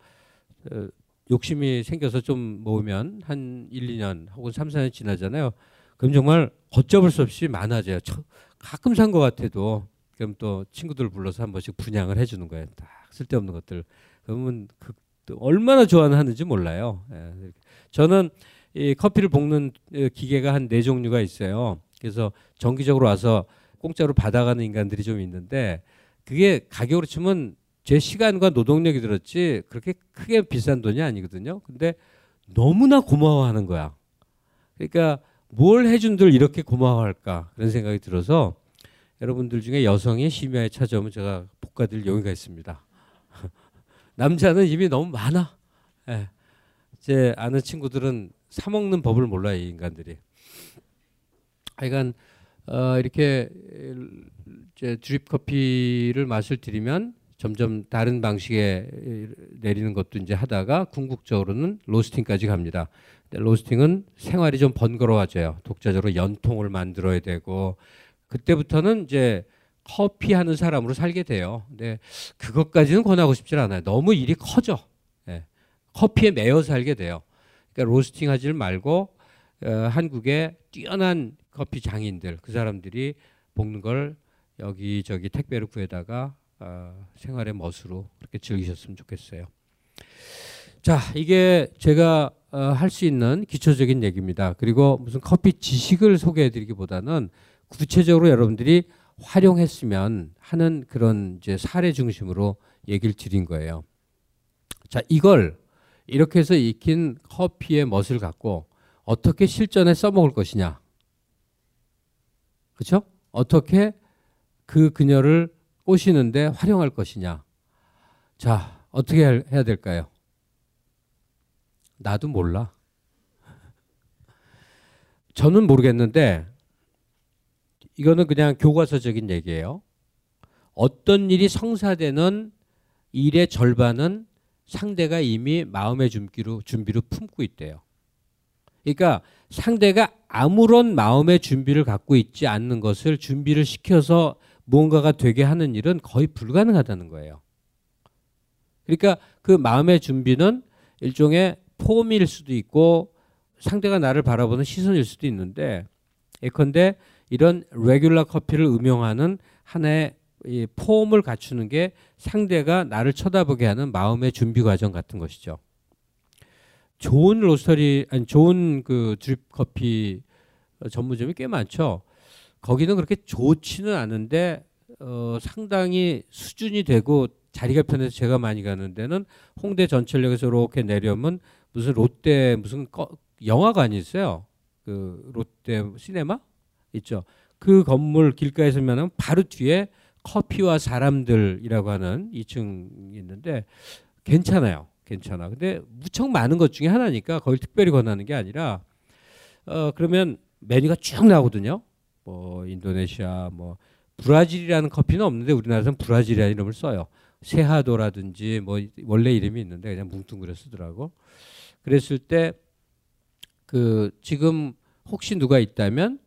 어, 욕심이 생겨서 좀 모으면 한 1, 2년 혹은 3, 4년 지나잖아요. 그럼 정말 걷잡을 수 없이 많아져요. 가끔 산 것 같아도 그럼 또 친구들 불러서 한 번씩 분양을 해주는 거예요. 딱 쓸데없는 것들. 그러면 그 얼마나 좋아하는지 몰라요. 예. 저는 이 커피를 볶는 어, 기계가 한 네 종류가 있어요. 그래서 정기적으로 와서 공짜로 받아가는 인간들이 좀 있는데 그게 가격으로 치면 제 시간과 노동력이 들었지 그렇게 크게 비싼 돈이 아니거든요. 근데 너무나 고마워하는 거야. 그러니까 뭘 해준들 이렇게 고마워할까 그런 생각이 들어서 여러분들 중에 여성이 심야에 찾아오면 제가 볶아드릴 용의가 있습니다. 남자는 이미 너무 많아. 예. 제 아는 친구들은 사 먹는 법을 몰라요, 이 인간들이. 하여간 어, 이렇게 이제 드립 커피를 맛을 들이면 점점 다른 방식에 내리는 것도 이제 하다가 궁극적으로는 로스팅까지 갑니다. 로스팅은 생활이 좀 번거로워져요. 독자적으로 연통을 만들어야 되고 그때부터는 이제 커피 하는 사람으로 살게 돼요. 근데 그것까지는 권하고 싶지 않아요. 너무 일이 커져. 예. 커피에 매여 살게 돼요. 그러니까 로스팅 하지를 말고 어, 한국의 뛰어난 커피 장인들 그 사람들이 볶는 걸 여기저기 택배를 구해다가 어, 생활의 멋으로 그렇게 즐기셨으면 좋겠어요. 자, 이게 제가 어, 할 수 있는 기초적인 얘기입니다. 그리고 무슨 커피 지식을 소개해드리기보다는 구체적으로 여러분들이 활용했으면 하는 그런 이제 사례 중심으로 얘기를 드린 거예요. 자, 이걸 이렇게 해서 익힌 커피의 멋을 갖고 어떻게 실전에 써먹을 것이냐. 그렇죠? 어떻게 그 그녀를 꼬시는데 활용할 것이냐. 자, 어떻게 해야 될까요? 나도 몰라. 저는 모르겠는데 이거는 그냥 교과서적인 얘기예요. 어떤 일이 성사되는 일의 절반은 상대가 이미 마음의 준비로 준비로 품고 있대요. 그러니까 상대가 아무런 마음의 준비를 갖고 있지 않는 것을 준비를 시켜서 무언가가 되게 하는 일은 거의 불가능하다는 거예요. 그러니까 그 마음의 준비는 일종의 폼일 수도 있고 상대가 나를 바라보는 시선일 수도 있는데 예컨대 이런 레귤러 커피를 음용하는 하나의 이 폼을 갖추는 게 상대가 나를 쳐다보게 하는 마음의 준비 과정 같은 것이죠. 좋은 로스터리 아니 좋은 그 드립 커피 전문점이 꽤 많죠. 거기는 그렇게 좋지는 않은데 어, 상당히 수준이 되고 자리가 편해서 제가 많이 가는 데는 홍대 전철역에서 이렇게 내려오면 무슨 롯데 무슨 꺼, 영화관이 있어요. 그 롯데 시네마 있죠. 그 건물 길가에 서 면하면 바로 뒤에 커피와 사람들이라고 하는 2층이 있는데 괜찮아요. 괜찮아. 근데 무척 많은 것 중에 하나니까 거기 특별히 권하는 게 아니라 어 그러면 메뉴가 쭉 나오거든요. 뭐 인도네시아 뭐 브라질이라는 커피는 없는데 우리나라에서는 브라질이라는 이름을 써요. 세하도라든지 뭐 원래 이름이 있는데 그냥 뭉뚱그려 쓰더라고. 그랬을 때 그 지금 혹시 누가 있다면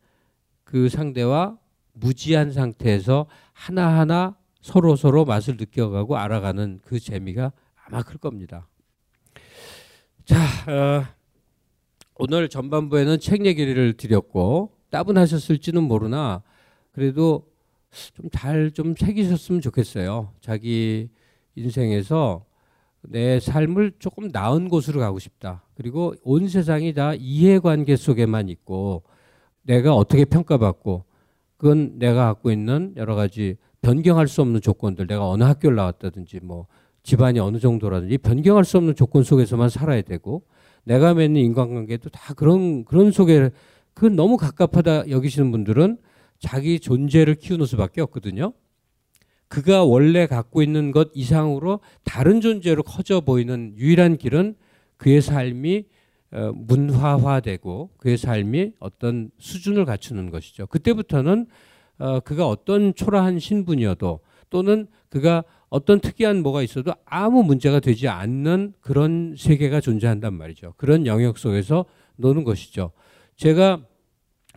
그 상대와 무지한 상태에서 하나하나 서로 서로 맛을 느껴가고 알아가는 그 재미가 아마 클 겁니다. 자, 어, 오늘 전반부에는 책 얘기를 드렸고 따분하셨을지는 모르나 그래도 좀 잘 좀 새기셨으면 좋겠어요. 자기 인생에서 내 삶을 조금 나은 곳으로 가고 싶다. 그리고 온 세상이 다 이해관계 속에만 있고 내가 어떻게 평가받고 그건 내가 갖고 있는 여러 가지 변경할 수 없는 조건들 내가 어느 학교를 나왔다든지 뭐 집안이 어느 정도라든지 변경할 수 없는 조건 속에서만 살아야 되고 내가 맺는 인간관계도 다 그런 그런 속에 그건 너무 갑갑하다 여기시는 분들은 자기 존재를 키우는 수밖에 없거든요. 그가 원래 갖고 있는 것 이상으로 다른 존재로 커져 보이는 유일한 길은 그의 삶이 어, 문화화되고 그의 삶이 어떤 수준을 갖추는 것이죠. 그때부터는 어, 그가 어떤 초라한 신분이어도 또는 그가 어떤 특이한 뭐가 있어도 아무 문제가 되지 않는 그런 세계가 존재한단 말이죠. 그런 영역 속에서 노는 것이죠. 제가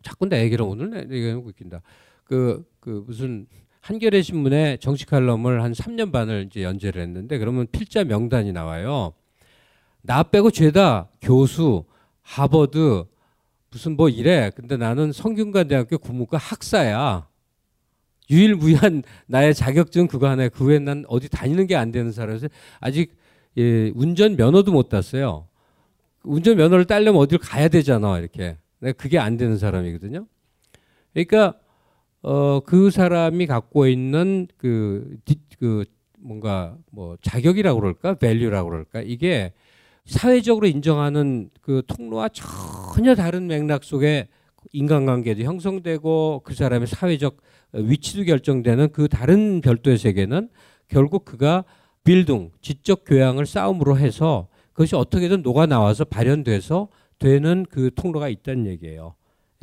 자꾸 내 얘기를 오늘 내 얘기하고 웃긴다. 그, 그 무슨 한겨레 신문에 정치 칼럼을 한 3년 반을 이제 연재를 했는데 그러면 필자 명단이 나와요. 나 빼고 죄다 교수, 하버드 무슨 뭐 이래. 근데 나는 성균관대학교 국문과 학사야. 유일무이한 나의 자격증 그거 하나에 그 외에 난 어디 다니는 게 안 되는 사람이서 아직 예, 운전 면허도 못 땄어요. 운전 면허를 따려면 어디를 가야 되잖아 이렇게. 내가 그게 안 되는 사람이거든요. 그러니까 어, 그 사람이 갖고 있는 그, 그 뭔가 뭐 자격이라고 그럴까, 밸류라고 그럴까 이게 사회적으로 인정하는 그 통로와 전혀 다른 맥락 속에 인간관계도 형성되고 그 사람의 사회적 위치도 결정되는 그 다른 별도의 세계는 결국 그가 빌딩, 지적 교양을 싸움으로 해서 그것이 어떻게든 녹아 나와서 발현돼서 되는 그 통로가 있다는 얘기예요.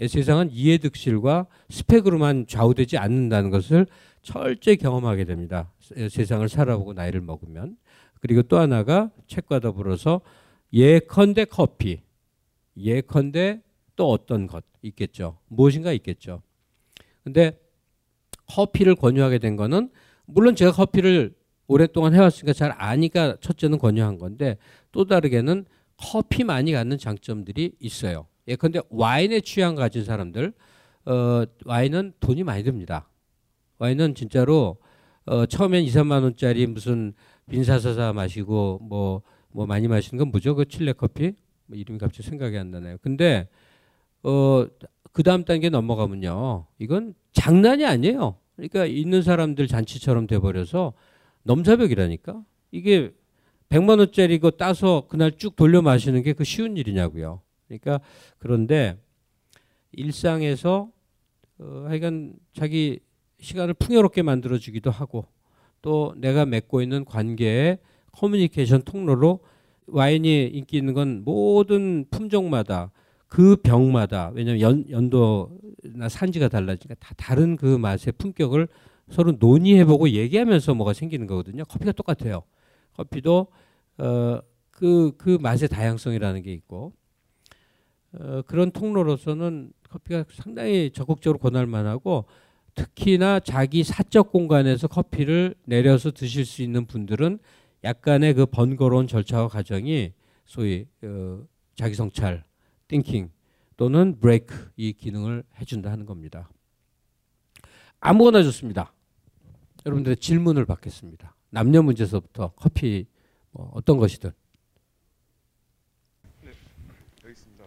세상은 이해득실과 스펙으로만 좌우되지 않는다는 것을 철저히 경험하게 됩니다. 세상을 살아보고 나이를 먹으면. 그리고 또 하나가 책과 더불어서 예컨대 커피, 예컨대 또 어떤 것 있겠죠. 무엇인가 있겠죠. 근데 커피를 권유하게 된 거는 물론 제가 커피를 오랫동안 해왔으니까 잘 아니까 첫째는 권유한 건데 또 다르게는 커피만이 갖는 장점들이 있어요. 예컨대 와인에 취향 가진 사람들, 어, 와인은 돈이 많이 듭니다. 와인은 진짜로 어, 처음엔 2, 3만 원짜리 무슨 빈사사사 마시고 뭐, 뭐 많이 마시는 건 뭐죠? 그 칠레 커피? 뭐 이름이 갑자기 생각이 안 나네요. 근데 어, 그 다음 단계 넘어가면요. 이건 장난이 아니에요. 그러니까 있는 사람들 잔치처럼 돼버려서 넘사벽이라니까. 이게 100만 원짜리 거 따서 그날 쭉 돌려 마시는 게 그 쉬운 일이냐고요. 그러니까 그런데 일상에서 어, 하여간 자기 시간을 풍요롭게 만들어주기도 하고 또 내가 맺고 있는 관계의 커뮤니케이션 통로로 와인이 인기 있는 건 모든 품종마다 그 병마다 왜냐하면 연, 연도나 산지가 달라지니까 다 다른 그 맛의 품격을 서로 논의해보고 얘기하면서 뭐가 생기는 거거든요. 커피가 똑같아요. 커피도 어, 그, 그 맛의 다양성이라는 게 있고 어, 그런 통로로서는 커피가 상당히 적극적으로 권할 만하고 특히나 자기 사적 공간에서 커피를 내려서 드실 수 있는 분들은 약간의 그 번거로운 절차와 과정이 소위 어, 자기 성찰, 띵킹 또는 브레이크 이 기능을 해준다 하는 겁니다. 아무거나 좋습니다. 여러분들의 질문을 받겠습니다. 남녀 문제서부터 커피 뭐 어떤 것이든. 네, 여기 있습니다.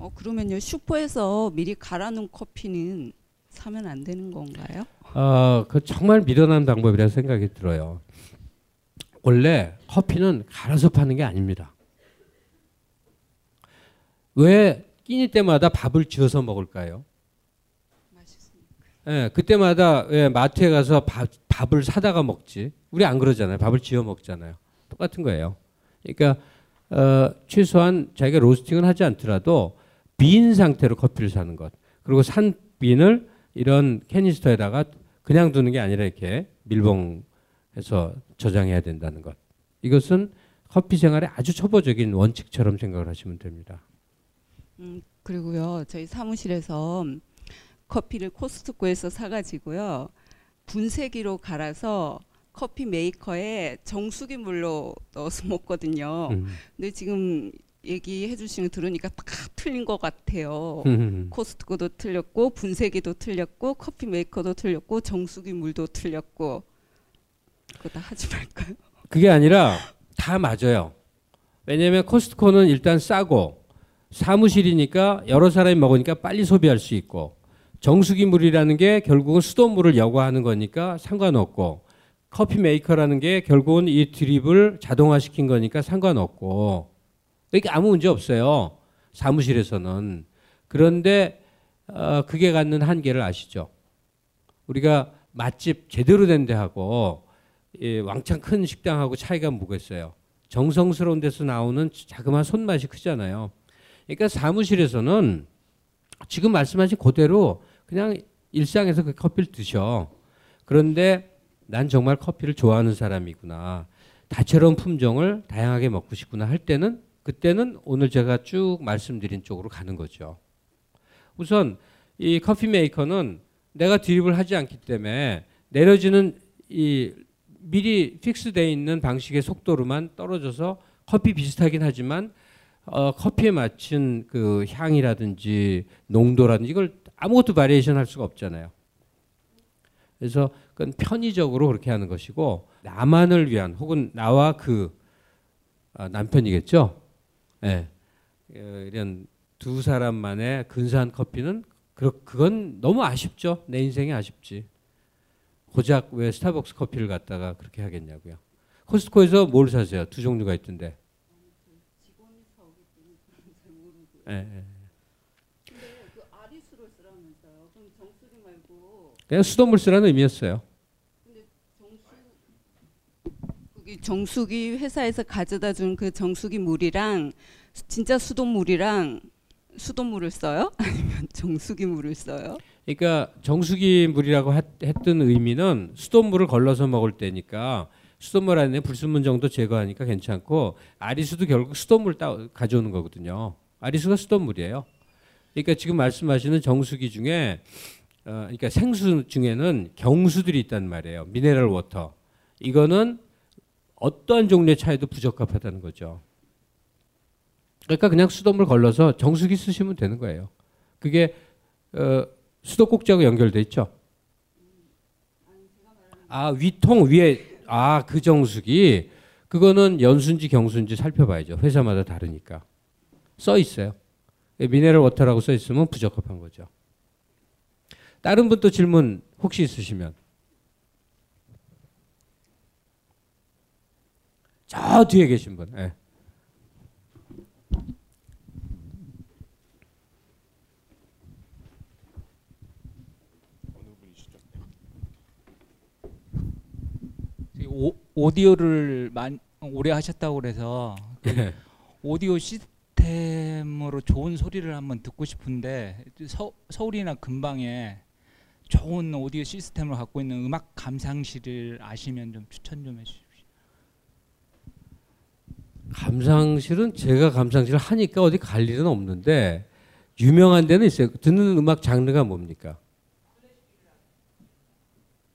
어 그러면요 슈퍼에서 미리 갈아놓은 커피는 사면 안 되는 건가요? 어, 그 정말 미련한 방법이라고 생각이 들어요. 원래 커피는 갈아서 파는 게 아닙니다. 왜 끼니 때마다 밥을 지어서 먹을까요? 예, 그때마다 왜 마트에 가서 밥, 밥을 사다가 먹지. 우리 안 그러잖아요. 밥을 지어 먹잖아요. 똑같은 거예요. 그러니까 어, 최소한 자기가 로스팅은 하지 않더라도 빈 상태로 커피를 사는 것. 그리고 산 빈을 이런 캐니스터에다가 그냥 두는 게 아니라 이렇게 밀봉해서 저장해야 된다는 것. 이것은 커피 생활의 아주 초보적인 원칙처럼 생각을 하시면 됩니다. 음, 그리고요 저희 사무실에서 커피를 코스트코에서 사가지고요 분쇄기로 갈아서 커피 메이커에 정수기 물로 넣어서 먹거든요. 음. 근데 지금 얘기해 주시는 거 들으니까 다 틀린 것 같아요. 음. 코스트코도 틀렸고 분쇄기도 틀렸고 커피 메이커도 틀렸고 정수기 물도 틀렸고 그거 다 하지 말까요? 그게 아니라 다 맞아요. 왜냐하면 코스트코는 일단 싸고 사무실이니까 여러 사람이 먹으니까 빨리 소비할 수 있고 정수기 물이라는 게 결국은 수돗물을 여과하는 거니까 상관없고 커피 메이커라는 게 결국은 이 드립을 자동화시킨 거니까 상관없고 이게 아무 문제 없어요. 사무실에서는 그런데 어, 그게 갖는 한계를 아시죠? 우리가 맛집 제대로 된 데하고 예, 왕창 큰 식당하고 차이가 뭐겠어요? 정성스러운 데서 나오는 자그마한 손맛이 크잖아요. 그러니까 사무실에서는 지금 말씀하신 그대로 그냥 일상에서 그 커피를 드셔. 그런데 난 정말 커피를 좋아하는 사람이구나. 다채로운 품종을 다양하게 먹고 싶구나 할 때는 그때는 오늘 제가 쭉 말씀드린 쪽으로 가는 거죠. 우선 이 커피 메이커는 내가 드립을 하지 않기 때문에 내려지는 이 미리 fix되어 있는 방식의 속도로만 떨어져서 커피 비슷하긴 하지만 어, 커피에 맞춘 그 향이라든지 농도라든지 이걸 아무것도 variation 할 수가 없잖아요. 그래서 그건 편의적으로 그렇게 하는 것이고 나만을 위한 혹은 나와 그 아, 남편이겠죠. 예. 네. 이런 두 사람만의 근사한 커피는 그 그건 너무 아쉽죠. 내 인생이 아쉽지. 고작 왜 스타벅스 커피를 갖다가 그렇게 하겠냐고요. 코스트코에서 뭘 사세요? 두 종류가 있던데. 예, 예. 그냥 수돗물 쓰라는 의미였어요. 정수기 회사에서 가져다 준 그 정수기 물이랑 진짜 수돗물이랑 수돗물을 써요? 아니면 정수기 물을 써요? 그러니까 정수기 물이라고 했던 의미는 수돗물을 걸러서 먹을 때니까 수돗물 안에 불순물 정도 제거하니까 괜찮고 아리수도 결국 수돗물 따 가져오는 거거든요. 아리수가 수돗물이에요. 그러니까 지금 말씀하시는 정수기 중에 어, 그러니까 생수 중에는 경수들이 있단 말이에요. 미네랄 워터. 이거는 어떠한 종류의 차에도 부적합하다는 거죠. 그러니까 그냥 수돗물 걸러서 정수기 쓰시면 되는 거예요. 그게 어, 수도꼭지하고 연결돼 있죠. 아 위통 위에 아 그 정수기 그거는 연수인지 경수인지 살펴봐야죠. 회사마다 다르니까 써 있어요. 미네랄 워터라고 써 있으면 부적합한 거죠. 다른 분 또 질문 혹시 있으시면 저 뒤에 계신 분. 예. 오, 오디오를 많, 오래 하셨다고 그래서 그 예. 오디오 시스템으로 좋은 소리를 한번 듣고 싶은데 서, 서울이나 근방에 좋은 오디오 시스템을 갖고 있는 음악 감상실을 아시면 좀 추천 좀 해주십시오. 감상실은 제가 감상실을 하니까 어디 갈 일은 없는데 유명한 데는 있어요. 듣는 음악 장르가 뭡니까?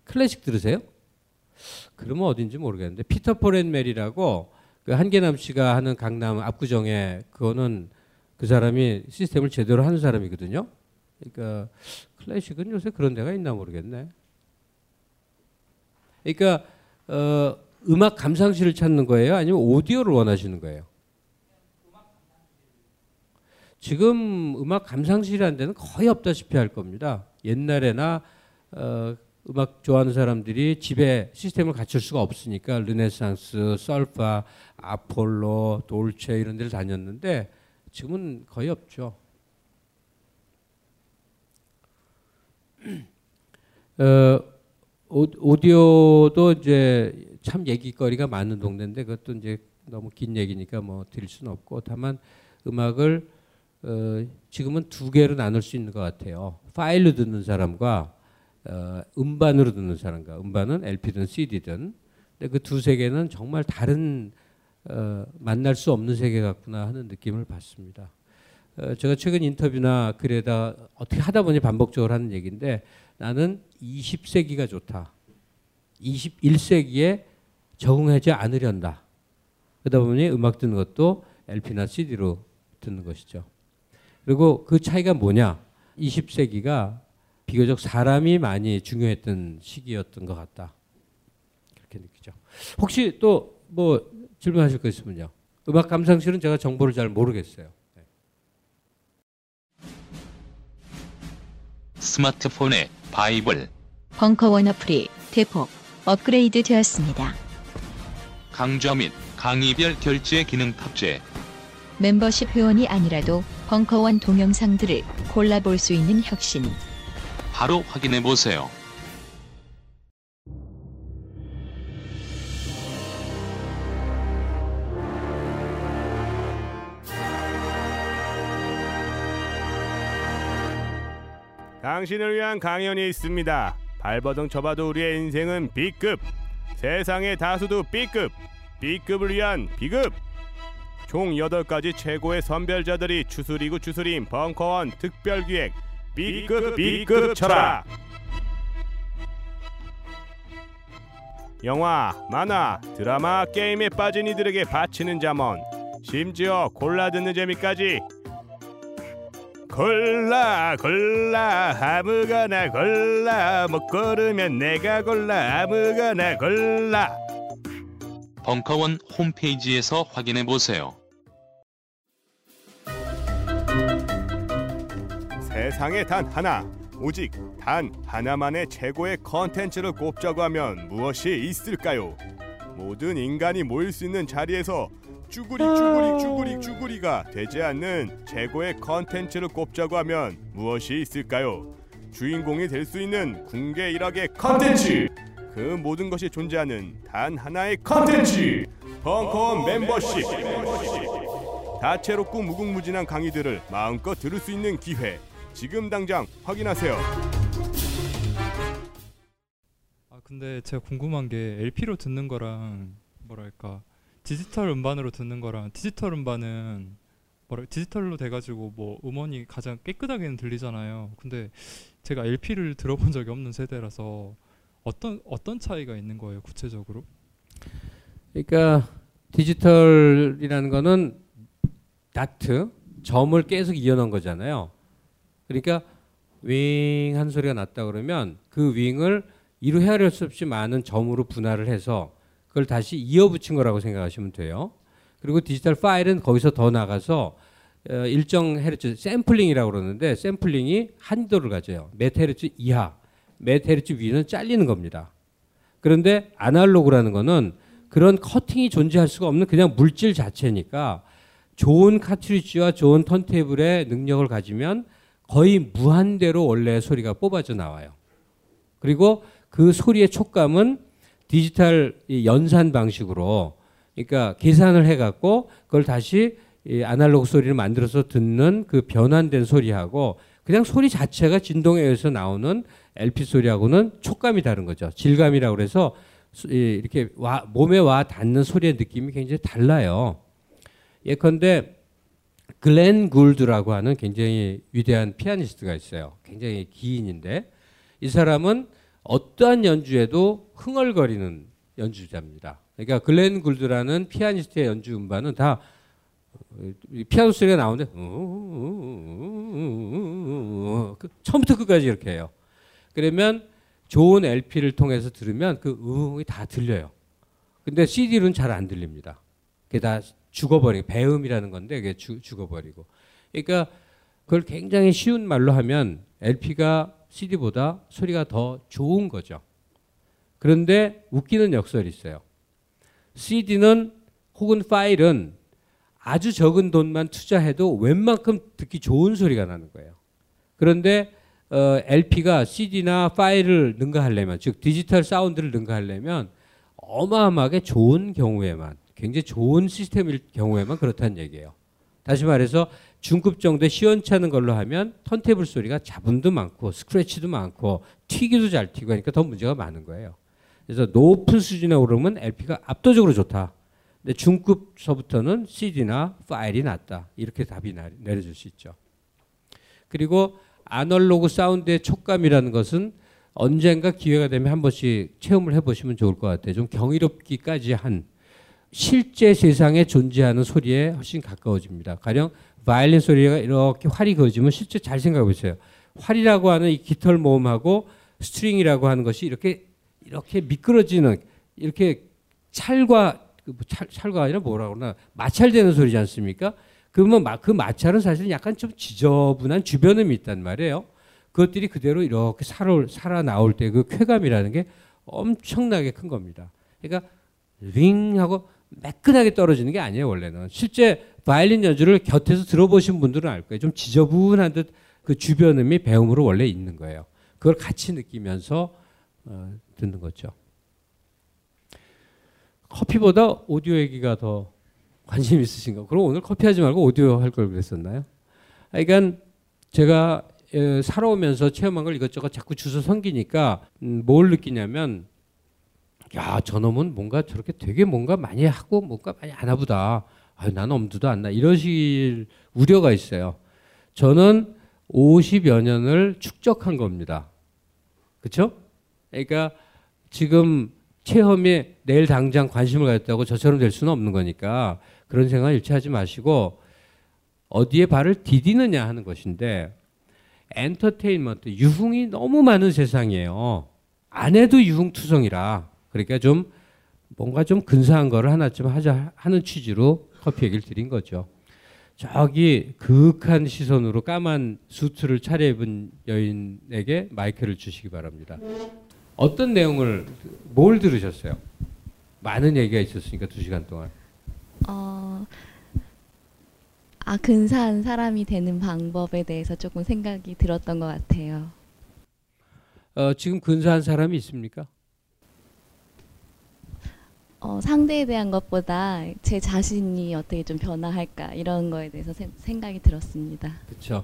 클래식 들으세요? 그러면 어딘지 모르겠는데 피터 폴 앤 메리라고 그 한계남 씨가 하는 강남 압구정에 그거는 그 사람이 시스템을 제대로 하는 사람이거든요. 그러니까 클래식은 요새 그런 데가 있나 모르겠네. 그러니까 어, 음악 감상실을 찾는 거예요? 아니면 오디오를 원하시는 거예요? 지금 음악 감상실이라는 데는 거의 없다시피 할 겁니다. 옛날에나 어, 음악 좋아하는 사람들이 집에 시스템을 갖출 수가 없으니까 르네상스, 썰파, 아폴로, 돌체 이런 데를 다녔는데 지금은 거의 없죠. 어, 오- 오디오도 이제 참 얘기거리가 많은 동네인데 그것도 이제 너무 긴 얘기니까 뭐 드릴 수는 없고 다만 음악을 어, 지금은 두 개로 나눌 수 있는 것 같아요. 파일로 듣는 사람과 어, 음반으로 듣는 사람과 음반은 LP든 CD든 근데 그 두 세계는 정말 다른 어, 만날 수 없는 세계 같구나 하는 느낌을 받습니다. 어, 제가 최근 인터뷰나 글에다 어떻게 하다 보니 반복적으로 하는 얘기인데 나는 20세기가 좋다. 21세기에 적응하지 않으련다. 그러다 보니 음악 듣는 것도 LP나 CD로 듣는 것이죠. 그리고 그 차이가 뭐냐? 20세기가 비교적 사람이 많이 중요했던 시기였던 것 같다. 그렇게 느끼죠. 혹시 또 뭐 질문하실 거 있으면요. 음악 감상실은 제가 정보를 잘 모르겠어요. 스마트폰의 바이블 벙커원 어플이 대폭 업그레이드 되었습니다. 강좌 및 강의별 결제 기능 탑재 멤버십 회원이 아니라도 벙커원 동영상들을 골라볼 수 있는 혁신. 바로 확인해 보세요. 당신을 위한 강연이 있습니다. 발버둥 쳐봐도 우리의 인생은 B급. 세상의 다수도 B급. B급을 위한 B급. 총 8가지 최고의 선별자들이 추스리고 추스린 벙커원 특별기획 B급 B급 철학. 영화, 만화, 드라마, 게임에 빠진 이들에게 바치는 잠언. 심지어 골라 듣는 재미까지 골라 골라 아무거나 골라 못 고르면 내가 골라 아무거나 골라 벙커원 홈페이지에서 확인해 보세요. 세상에 단 하나 오직 단 하나만의 최고의 컨텐츠를 꼽자고 하면 무엇이 있을까요? 모든 인간이 모일 수 있는 자리에서 쭈구리 쭈구리 쭈구리 쭈구리가 되지 않는 최고의 컨텐츠를 꼽자고 하면 무엇이 있을까요? 주인공이 될 수 있는 군계일학의 컨텐츠 그 모든 것이 존재하는 단 하나의 컨텐츠 벙커원 멤버십 다채롭고 무궁무진한 강의들을 마음껏 들을 수 있는 기회 지금 당장 확인하세요. 아 근데 제가 궁금한 게 LP로 듣는 거랑 뭐랄까 디지털 음반으로 듣는 거랑 디지털 음반은 뭐라 디지털로 돼가지고 뭐 음원이 가장 깨끗하게는 들리잖아요. 근데 제가 LP를 들어본 적이 없는 세대라서 어떤 어떤 차이가 있는 거예요 구체적으로? 그러니까 디지털이라는 거는 다트 점을 계속 이어놓은 거잖아요. 그러니까 윙 한 소리가 났다 그러면 그 윙을 이루 헤아릴 수 없이 많은 점으로 분할을 해서 그걸 다시 이어붙인 거라고 생각하시면 돼요. 그리고 디지털 파일은 거기서 더 나가서 어, 일정 헤르츠 샘플링이라고 그러는데 샘플링이 한도를 가져요. 몇 헤르츠 이하, 몇 헤르츠 위는 잘리는 겁니다. 그런데 아날로그라는 거는 그런 커팅이 존재할 수가 없는 그냥 물질 자체니까 좋은 카트리지와 좋은 턴테이블의 능력을 가지면 거의 무한대로 원래 소리가 뽑아져 나와요. 그리고 그 소리의 촉감은 디지털 연산 방식으로 그러니까 계산을 해갖고 그걸 다시 아날로그 소리를 만들어서 듣는 그 변환된 소리하고 그냥 소리 자체가 진동에 의해서 나오는 LP 소리하고는 촉감이 다른 거죠. 질감이라고 그래서 이렇게 와, 몸에 와 닿는 소리의 느낌이 굉장히 달라요. 예컨대 글렌 굴드라고 하는 굉장히 위대한 피아니스트가 있어요. 굉장히 기인인데 이 사람은 어떠한 연주에도 흥얼거리는 연주자입니다. 그러니까 글렌 굴드라는 피아니스트의 연주 음반은 다 피아노 소리가 나오는데 처음부터 끝까지 이렇게 해요. 그러면 좋은 LP를 통해서 들으면 그 음이 다 들려요. 근데 CD로는 잘 안 들립니다. 그게 다 죽어버리고 배음이라는 건데 그게 죽, 죽어버리고. 그러니까 그걸 굉장히 쉬운 말로 하면 LP가 CD보다 소리가 더 좋은 거죠. 그런데 웃기는 역설이 있어요. CD는 혹은 파일은 아주 적은 돈만 투자해도 웬만큼 듣기 좋은 소리가 나는 거예요. 그런데 어, LP가 CD나 파일을 능가하려면 즉 디지털 사운드를 능가하려면 어마어마하게 좋은 경우에만 굉장히 좋은 시스템일 경우에만 그렇다는 얘기예요. 다시 말해서 중급 정도의 시원찮은 걸로 하면 턴테이블 소리가 잡음도 많고 스크래치도 많고 튀기도 잘 튀고 하니까 더 문제가 많은 거예요. 그래서 높은 수준에 오르면 LP가 압도적으로 좋다. 근데 중급서부터는 CD나 파일이 낫다. 이렇게 답이 내려질 수 있죠. 그리고 아날로그 사운드의 촉감이라는 것은 언젠가 기회가 되면 한 번씩 체험을 해보시면 좋을 것 같아요. 좀 경이롭기까지 한 실제 세상에 존재하는 소리에 훨씬 가까워집니다. 가령 바이올린 소리가 이렇게 활이 그어지면 실제 잘 생각해 보세요. 활이라고 하는 이 깃털 모음하고 스트링이라고 하는 것이 이렇게 이렇게 미끄러지는 이렇게 찰과 그뭐 찰, 찰과 아니라 뭐라 그러나 마찰되는 소리지 않습니까? 그러면 그 마찰은 사실 약간 좀 지저분한 주변음이 있단 말이에요. 그것들이 그대로 이렇게 살아, 살아 나올 때 그 쾌감이라는 게 엄청나게 큰 겁니다. 그러니까 윙 하고 매끈하게 떨어지는 게 아니에요, 원래는. 실제 바이올린 연주를 곁에서 들어보신 분들은 알 거예요. 좀 지저분한 듯 그 주변음이 배음으로 원래 있는 거예요. 그걸 같이 느끼면서 어, 듣는 거죠. 커피보다 오디오 얘기가 더 관심 있으신가? 그럼 오늘 커피 하지 말고 오디오 할 걸 그랬었나요? 그러니까 제가 살아오면서 체험한 걸 이것저것 자꾸 주워 섬기니까 음, 뭘 느끼냐면 야 저놈은 뭔가 저렇게 되게 뭔가 많이 하고 뭔가 많이 하나 보다. 아유, 나는 엄두도 안 나. 이러실 우려가 있어요. 저는 50여 년을 축적한 겁니다. 그렇죠? 그러니까 지금 체험에 내일 당장 관심을 가졌다고 저처럼 될 수는 없는 거니까 그런 생각 잃지 하지 마시고 어디에 발을 디디느냐 하는 것인데 엔터테인먼트 유흥이 너무 많은 세상이에요. 안 해도 유흥투성이라 그러니까 좀 뭔가 좀 근사한 거를 하나쯤 하자 하는 취지로 커피 얘기를 드린 거죠. 저기 그윽한 시선으로 까만 수트를 차려입은 여인에게 마이크를 주시기 바랍니다. 어떤 내용을 뭘 들으셨어요? 많은 얘기가 있었으니까 두 시간 동안. 어, 아 근사한 사람이 되는 방법에 대해서 조금 생각이 들었던 것 같아요. 어, 지금 근사한 사람이 있습니까? 어, 상대에 대한 것보다 제 자신이 어떻게 좀 변화할까 이런 거에 대해서 세, 생각이 들었습니다. 그렇죠.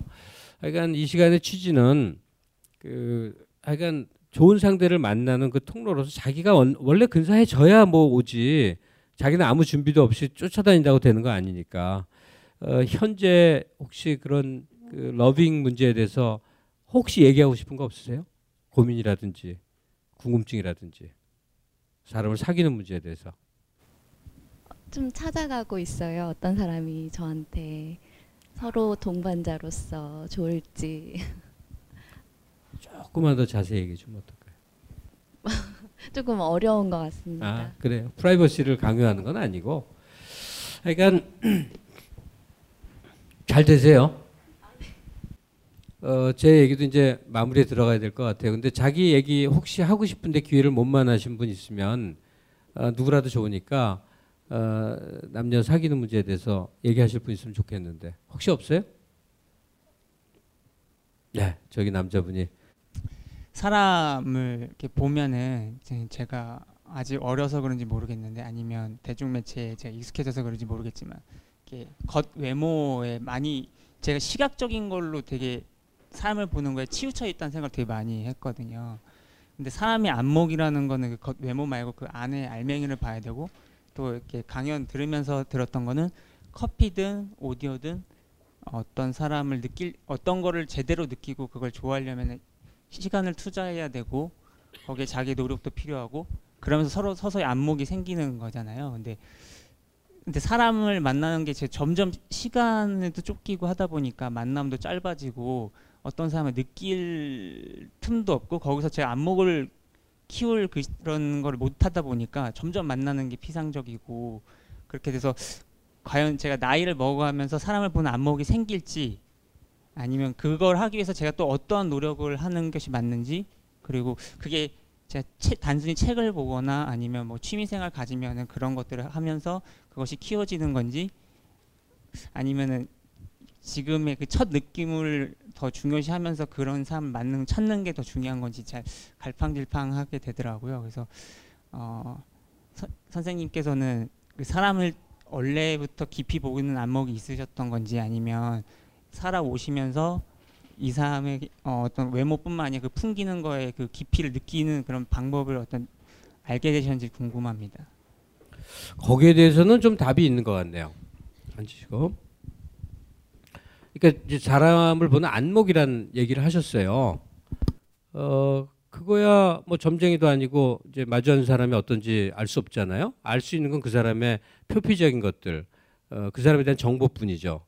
하여간 이 시간의 취지는 그 하여간 좋은 상대를 만나는 그 통로로서 자기가 원, 원래 근사해져야 뭐 오지 자기는 아무 준비도 없이 쫓아다닌다고 되는 거 아니니까 어, 현재 혹시 그런 그 러빙 문제에 대해서 혹시 얘기하고 싶은 거 없으세요? 고민이라든지 궁금증이라든지 사람을 사귀는 문제에 대해서 좀 찾아가고 있어요. 어떤 사람이 저한테 서로 동반자로서 좋을지 조금만 더 자세히 얘기해 주면 어떨까요? 조금 어려운 것 같습니다. 아 그래요. 프라이버시를 강요하는 건 아니고, 그러니까 잘 되세요. 어, 제 얘기도 이제 마무리에 들어가야 될 것 같아요. 근데 자기 얘기 혹시 하고 싶은데 기회를 못 만나신 분 있으면 어, 누구라도 좋으니까 어, 남녀 사귀는 문제에 대해서 얘기하실 분 있으면 좋겠는데 혹시 없어요? 네, 저기 남자분이 사람을 이렇게 보면은 제가 아직 어려서 그런지 모르겠는데 아니면 대중 매체에 제가 익숙해져서 그런지 모르겠지만 이렇게 겉 외모에 많이 제가 시각적인 걸로 되게 사람을 보는 거에 치우쳐 있다는 생각을 되게 많이 했거든요. 근데 사람의 안목이라는 거는 그겉 외모 말고 그 안에 알맹이를 봐야 되고 또 이렇게 강연 들으면서 들었던 거는 커피든 오디오든 어떤 사람을 느낄 어떤 거를 제대로 느끼고 그걸 좋아하려면 시간을 투자해야 되고 거기에 자기 노력도 필요하고 그러면서 서로 서서히 안목이 생기는 거잖아요. 근데 근데 사람을 만나는 게 제 점점 시간에도 쫓기고 하다 보니까 만남도 짧아지고 어떤 사람을 느낄 틈도 없고 거기서 제 안목을 키울 그런 걸 못 하다 보니까 점점 만나는 게 피상적이고 그렇게 돼서 과연 제가 나이를 먹어가면서 사람을 보는 안목이 생길지 아니면 그걸 하기 위해서 제가 또 어떠한 노력을 하는 것이 맞는지 그리고 그게 제가 체, 단순히 책을 보거나 아니면 뭐 취미생활 가지면은 그런 것들을 하면서 그것이 키워지는 건지 아니면은 지금의 그 첫 느낌을 더 중요시하면서 그런 사람 맞는 찾는 게 더 중요한 건지 잘 갈팡질팡하게 되더라고요. 그래서 어, 서, 선생님께서는 그 사람을 원래부터 깊이 보는 안목이 있으셨던 건지 아니면 살아오시면서 이 사람의 어, 어떤 외모뿐만 아니라 그 풍기는 거에 그 깊이를 느끼는 그런 방법을 어떤 알게 되셨는지 궁금합니다. 거기에 대해서는 좀 답이 있는 것 같네요. 앉으시고. 그러니까 사람을 보는 안목이란 얘기를 하셨어요. 어 그거야 뭐 점쟁이도 아니고 이제 마주하는 사람이 어떤지 알 수 없잖아요. 알 수 있는 건 그 사람의 표피적인 것들, 어, 그 사람에 대한 정보뿐이죠.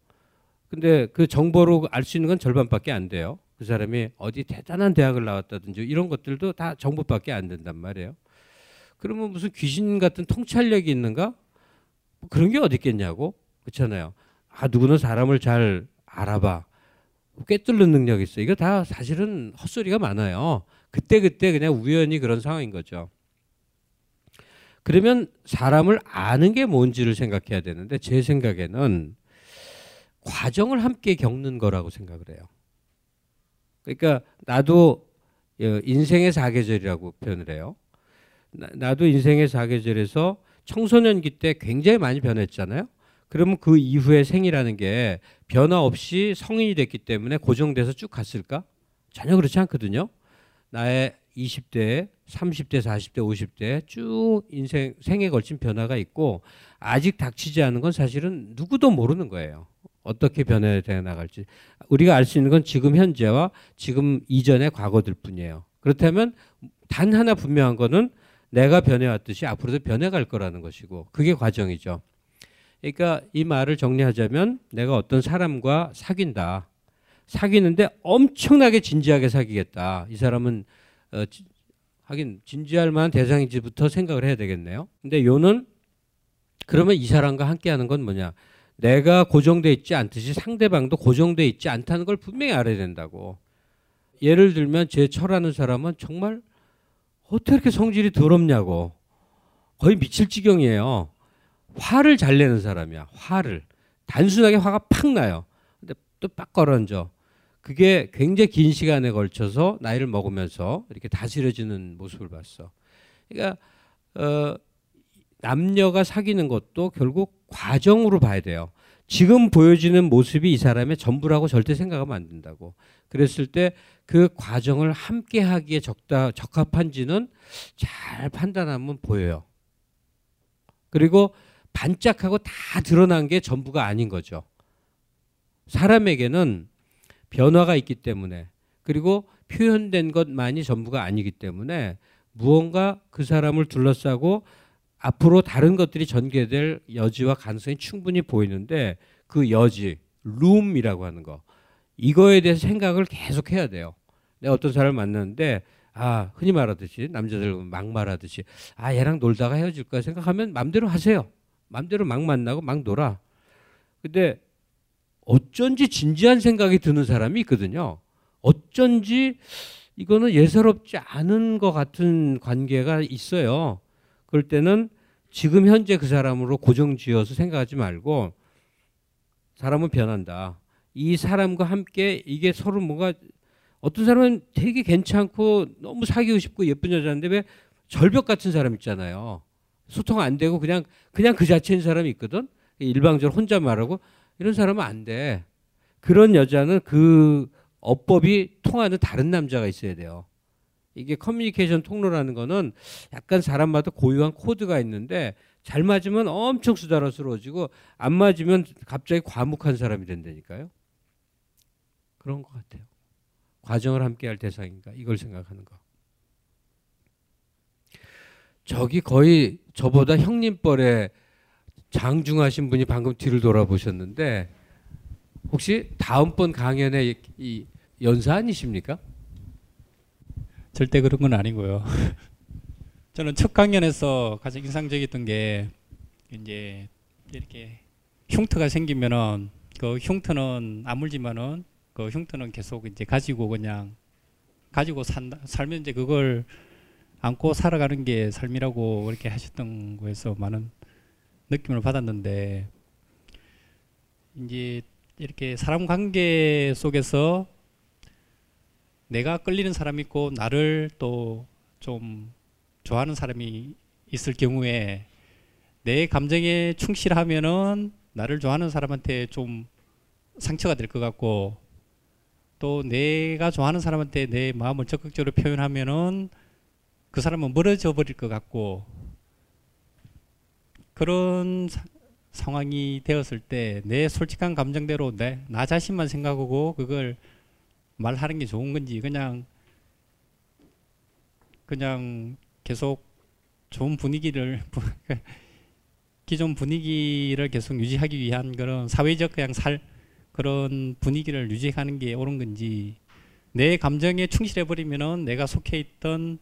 근데 그 정보로 알 수 있는 건 절반밖에 안 돼요. 그 사람이 어디 대단한 대학을 나왔다든지 이런 것들도 다 정보밖에 안 된단 말이에요. 그러면 무슨 귀신 같은 통찰력이 있는가? 뭐 그런 게 어디 있겠냐고 그렇잖아요. 아 누구는 사람을 잘 알아봐. 꿰뚫는 능력이 있어. 이거 다 사실은 헛소리가 많아요. 그때 그때 그냥 우연히 그런 상황인 거죠. 그러면 사람을 아는 게 뭔지를 생각해야 되는데 제 생각에는 과정을 함께 겪는 거라고 생각을 해요. 그러니까 나도 어, 인생의 사계절이라고 표현을 해요. 나도 인생의 사계절에서 청소년기 때 굉장히 많이 변했잖아요. 그러면 그 이후의 생이라는 게 변화 없이 성인이 됐기 때문에 고정돼서 쭉 갔을까? 전혀 그렇지 않거든요. 나의 20대, 30대, 40대, 50대 쭉 인생 생에 걸친 변화가 있고 아직 닥치지 않은 건 사실은 누구도 모르는 거예요. 어떻게 변해져 나갈지 우리가 알 수 있는 건 지금 현재와 지금 이전의 과거들 뿐이에요. 그렇다면 단 하나 분명한 거는 내가 변해왔듯이 앞으로도 변해갈 거라는 것이고 그게 과정이죠. 그러니까 이 말을 정리하자면 내가 어떤 사람과 사귄다. 사귀는데 엄청나게 진지하게 사귀겠다. 이 사람은 어, 지, 하긴 진지할 만한 대상인지부터 생각을 해야 되겠네요. 근데 요는 그러면 이 사람과 함께하는 건 뭐냐? 내가 고정돼 있지 않듯이 상대방도 고정돼 있지 않다는 걸 분명히 알아야 된다고. 예를 들면 제 철하는 사람은 정말 어떻게 이렇게 성질이 더럽냐고 거의 미칠 지경이에요. 화를 잘 내는 사람이야. 화를 단순하게 화가 팍 나요. 근데 또 빡 걸어앉아. 그게 굉장히 긴 시간에 걸쳐서 나이를 먹으면서 이렇게 다스려지는 모습을 봤어. 그러니까 어, 남녀가 사귀는 것도 결국 과정으로 봐야 돼요. 지금 보여지는 모습이 이 사람의 전부라고 절대 생각하면 안 된다고. 그랬을 때 그 과정을 함께 하기에 적다, 적합한지는 잘 판단하면 보여요. 그리고 반짝하고 다 드러난 게 전부가 아닌 거죠. 사람에게는 변화가 있기 때문에 그리고 표현된 것만이 전부가 아니기 때문에 무언가 그 사람을 둘러싸고 앞으로 다른 것들이 전개될 여지와 가능성이 충분히 보이는데 그 여지, 룸이라고 하는 거 이거에 대해서 생각을 계속 해야 돼요. 내가 어떤 사람을 만났는데 아 흔히 말하듯이 남자들 막 말하듯이 아 얘랑 놀다가 헤어질 거야 생각하면 맘대로 하세요. 맘대로 막 만나고 막 놀아. 근데 어쩐지 진지한 생각이 드는 사람이 있거든요. 어쩐지 이거는 예사롭지 않은 것 같은 관계가 있어요. 그럴 때는 지금 현재 그 사람으로 고정지어서 생각하지 말고 사람은 변한다. 이 사람과 함께 이게 서로 뭔가 어떤 사람은 되게 괜찮고 너무 사귀고 싶고 예쁜 여자인데 왜 절벽 같은 사람 있잖아요. 소통 안 되고 그냥 그냥 그 자체인 사람이 있거든. 일방적으로 혼자 말하고 이런 사람은 안 돼. 그런 여자는 그 어법이 통하는 다른 남자가 있어야 돼요. 이게 커뮤니케이션 통로라는 거는 약간 사람마다 고유한 코드가 있는데 잘 맞으면 엄청 수다스러워지고 안 맞으면 갑자기 과묵한 사람이 된다니까요. 그런 것 같아요. 과정을 함께 할 대상인가 이걸 생각하는 거. 저기 거의 저보다 형님뻘에 장중하신 분이 방금 뒤를 돌아보셨는데 혹시 다음번 강연에 이, 이 연사 아니십니까? 절대 그런 건 아니고요. 저는 첫 강연에서 가장 인상적이었던 게 이제 이렇게 흉터가 생기면은 그 흉터는 아물지만은 그 흉터는 계속 이제 가지고 그냥 가지고 산다 살면 이제 그걸 안고 살아가는 게 삶이라고 그렇게 하셨던 거에서 많은 느낌을 받았는데 이제 이렇게 사람 관계 속에서 내가 끌리는 사람이 있고 나를 또 좀 좋아하는 사람이 있을 경우에 내 감정에 충실하면은 나를 좋아하는 사람한테 좀 상처가 될 것 같고 또 내가 좋아하는 사람한테 내 마음을 적극적으로 표현하면은 그 사람은 멀어져 버릴 것 같고 그런 사, 상황이 되었을 때 내 솔직한 감정대로 내 나 자신만 생각하고 그걸 말하는 게 좋은 건지 그냥 그냥 계속 좋은 분위기를 기존 분위기를 계속 유지하기 위한 그런 사회적 그냥 살 그런 분위기를 유지하는 게 옳은 건지 내 감정에 충실해 버리면은 내가 속해 있던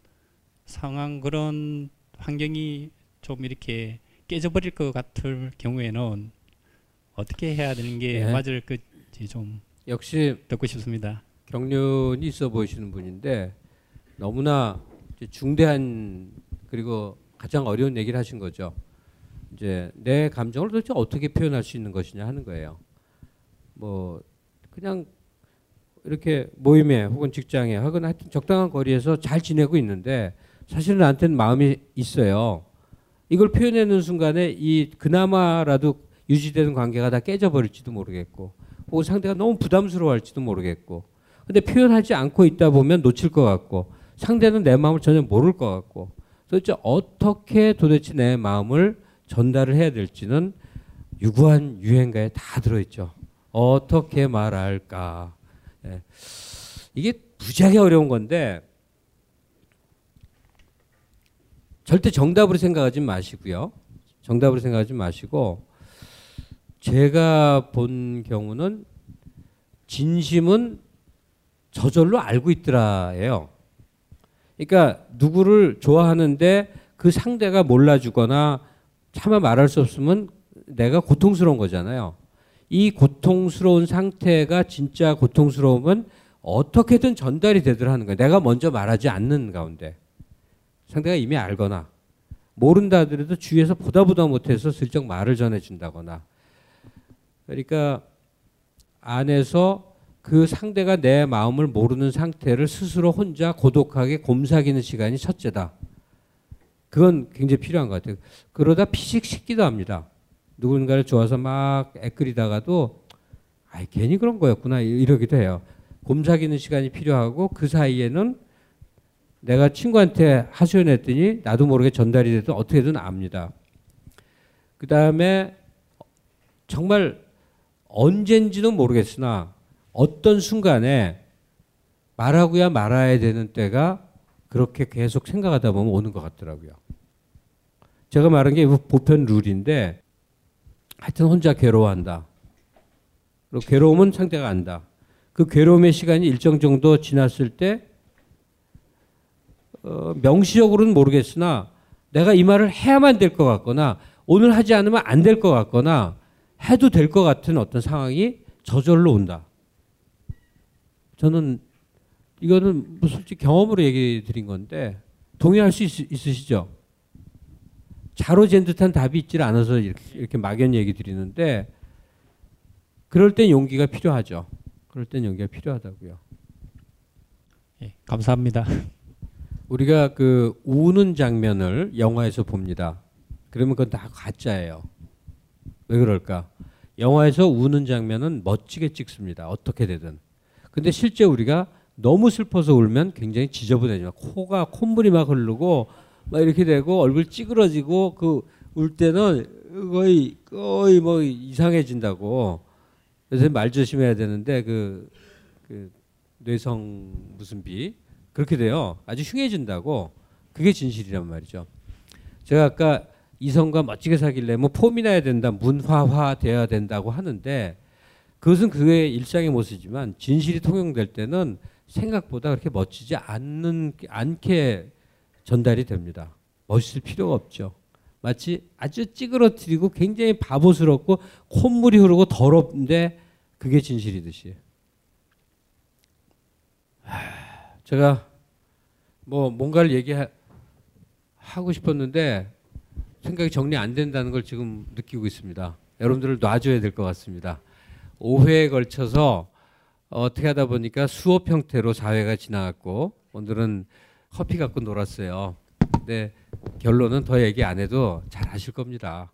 상황 그런 환경이 좀 이렇게 깨져버릴 것 같을 경우에는 어떻게 해야 되는 게 네. 맞을 건지 좀 역시 듣고 싶습니다. 경륜이 있어 보이시는 분인데 너무나 중대한 그리고 가장 어려운 얘기를 하신 거죠. 이제 내 감정을 도대체 어떻게 표현할 수 있는 것이냐 하는 거예요. 뭐 그냥 이렇게 모임에 혹은 직장에 혹은 하여튼 적당한 거리에서 잘 지내고 있는데 사실은 나한테는 마음이 있어요. 이걸 표현하는 순간에 이 그나마라도 유지되는 관계가 다 깨져버릴지도 모르겠고 혹은 상대가 너무 부담스러워할지도 모르겠고 근데 표현하지 않고 있다 보면 놓칠 것 같고 상대는 내 마음을 전혀 모를 것 같고 도대체 어떻게 도대체 내 마음을 전달을 해야 될지는 유구한 유행가에 다 들어있죠. 어떻게 말할까. 예. 이게 무지하게 어려운 건데 절대 정답으로 생각하지 마시고요. 정답으로 생각하지 마시고 제가 본 경우는 진심은 저절로 알고 있더라예요. 그러니까 누구를 좋아하는데 그 상대가 몰라주거나 차마 말할 수 없으면 내가 고통스러운 거잖아요. 이 고통스러운 상태가 진짜 고통스러우면 어떻게든 전달이 되더라 하는 거예요. 내가 먼저 말하지 않는 가운데. 상대가 이미 알거나 모른다 하더라도 주위에서 보다 보다 못해서 슬쩍 말을 전해준다거나 그러니까 안에서 그 상대가 내 마음을 모르는 상태를 스스로 혼자 고독하게 곰삭이는 시간이 첫째다. 그건 굉장히 필요한 것 같아요. 그러다 피식 식기도 합니다. 누군가를 좋아서 막 애끓이다가도 아이 괜히 그런 거였구나 이러기도 해요. 곰삭이는 시간이 필요하고 그 사이에는 내가 친구한테 하소연했더니 나도 모르게 전달이 돼도 어떻게든 압니다. 그 다음에 정말 언젠지는 모르겠으나 어떤 순간에 말하고야 말아야 되는 때가 그렇게 계속 생각하다 보면 오는 것 같더라고요. 제가 말한 게 보편 룰인데 하여튼 혼자 괴로워한다. 그리고 괴로움은 상대가 안다. 그 괴로움의 시간이 일정 정도 지났을 때 어, 명시적으로는 모르겠으나 내가 이 말을 해야만 될 것 같거나 오늘 하지 않으면 안 될 것 같거나 해도 될 것 같은 어떤 상황이 저절로 온다. 저는 이거는 뭐 솔직히 경험으로 얘기 드린 건데 동의할 수 있, 있으시죠? 자로잰 듯한 답이 있질 않아서 이렇게, 이렇게 막연 얘기 드리는데 그럴 땐 용기가 필요하죠. 그럴 땐 용기가 필요하다고요. 예, 감사합니다. 우리가 그 우는 장면을 영화에서 봅니다. 그러면 그건 다 가짜예요. 왜 그럴까? 영화에서 우는 장면은 멋지게 찍습니다. 어떻게 되든. 근데 실제 우리가 너무 슬퍼서 울면 굉장히 지저분해지면 코가 콧물이 막 흐르고 막 이렇게 되고 얼굴 찌그러지고 그 울 때는 거의 거의 뭐 이상해진다고. 요새 말 조심해야 되는데 그, 그 뇌성 무슨 비 그렇게 돼요. 아주 흉해진다고. 그게 진실이란 말이죠. 제가 아까 이성과 멋지게 사귈래 뭐 폼이 나야 된다, 문화화 돼야 된다고 하는데 그것은 그의 일상의 모습이지만 진실이 통용될 때는 생각보다 그렇게 멋지지 않는 않게 전달이 됩니다. 멋있을 필요가 없죠. 마치 아주 찌그러뜨리고 굉장히 바보스럽고 콧물이 흐르고 더럽는데 그게 진실이듯이. 제가 뭐 뭔가를 얘기하고 싶었는데 생각이 정리 안 된다는 걸 지금 느끼고 있습니다. 여러분들을 놔줘야 될 것 같습니다. 5회에 걸쳐서 어떻게 하다 보니까 수업 형태로 4회가 지나갔고 오늘은 커피 갖고 놀았어요. 근데 결론은 더 얘기 안 해도 잘 아실 겁니다.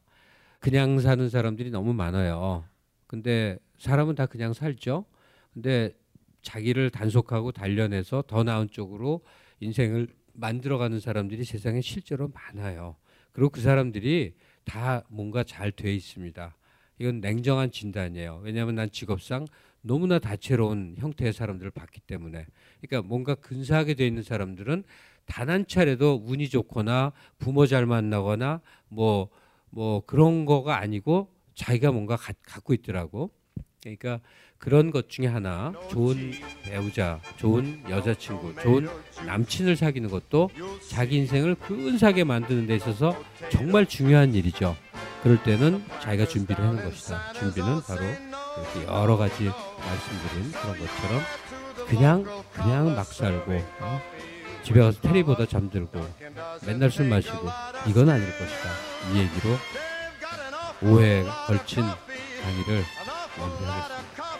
그냥 사는 사람들이 너무 많아요. 근데 사람은 다 그냥 살죠. 근데 자기를 단속하고 단련해서 더 나은 쪽으로 인생을 만들어가는 사람들이 세상에 실제로 많아요. 그리고 그 사람들이 다 뭔가 잘 돼 있습니다. 이건 냉정한 진단이에요. 왜냐하면 난 직업상 너무나 다채로운 형태의 사람들을 봤기 때문에. 그러니까 뭔가 근사하게 돼 있는 사람들은 단 한 차례도 운이 좋거나 부모 잘 만나거나 뭐뭐 뭐 그런 거가 아니고 자기가 뭔가 가, 갖고 있더라고. 그러니까 그런 것 중에 하나 좋은 배우자, 좋은 여자친구, 좋은 남친을 사귀는 것도 자기 인생을 근사하게 만드는 데 있어서 정말 중요한 일이죠. 그럴 때는 자기가 준비를 하는 것이다. 준비는 바로 이렇게 여러 가지 말씀드린 그런 것처럼 그냥 그냥 막 살고 어? 집에 가서 테레비 보다 잠들고 맨날 술 마시고 이건 아닐 것이다. 이 얘기로 5회 걸친 강의를 마무리하겠습니다.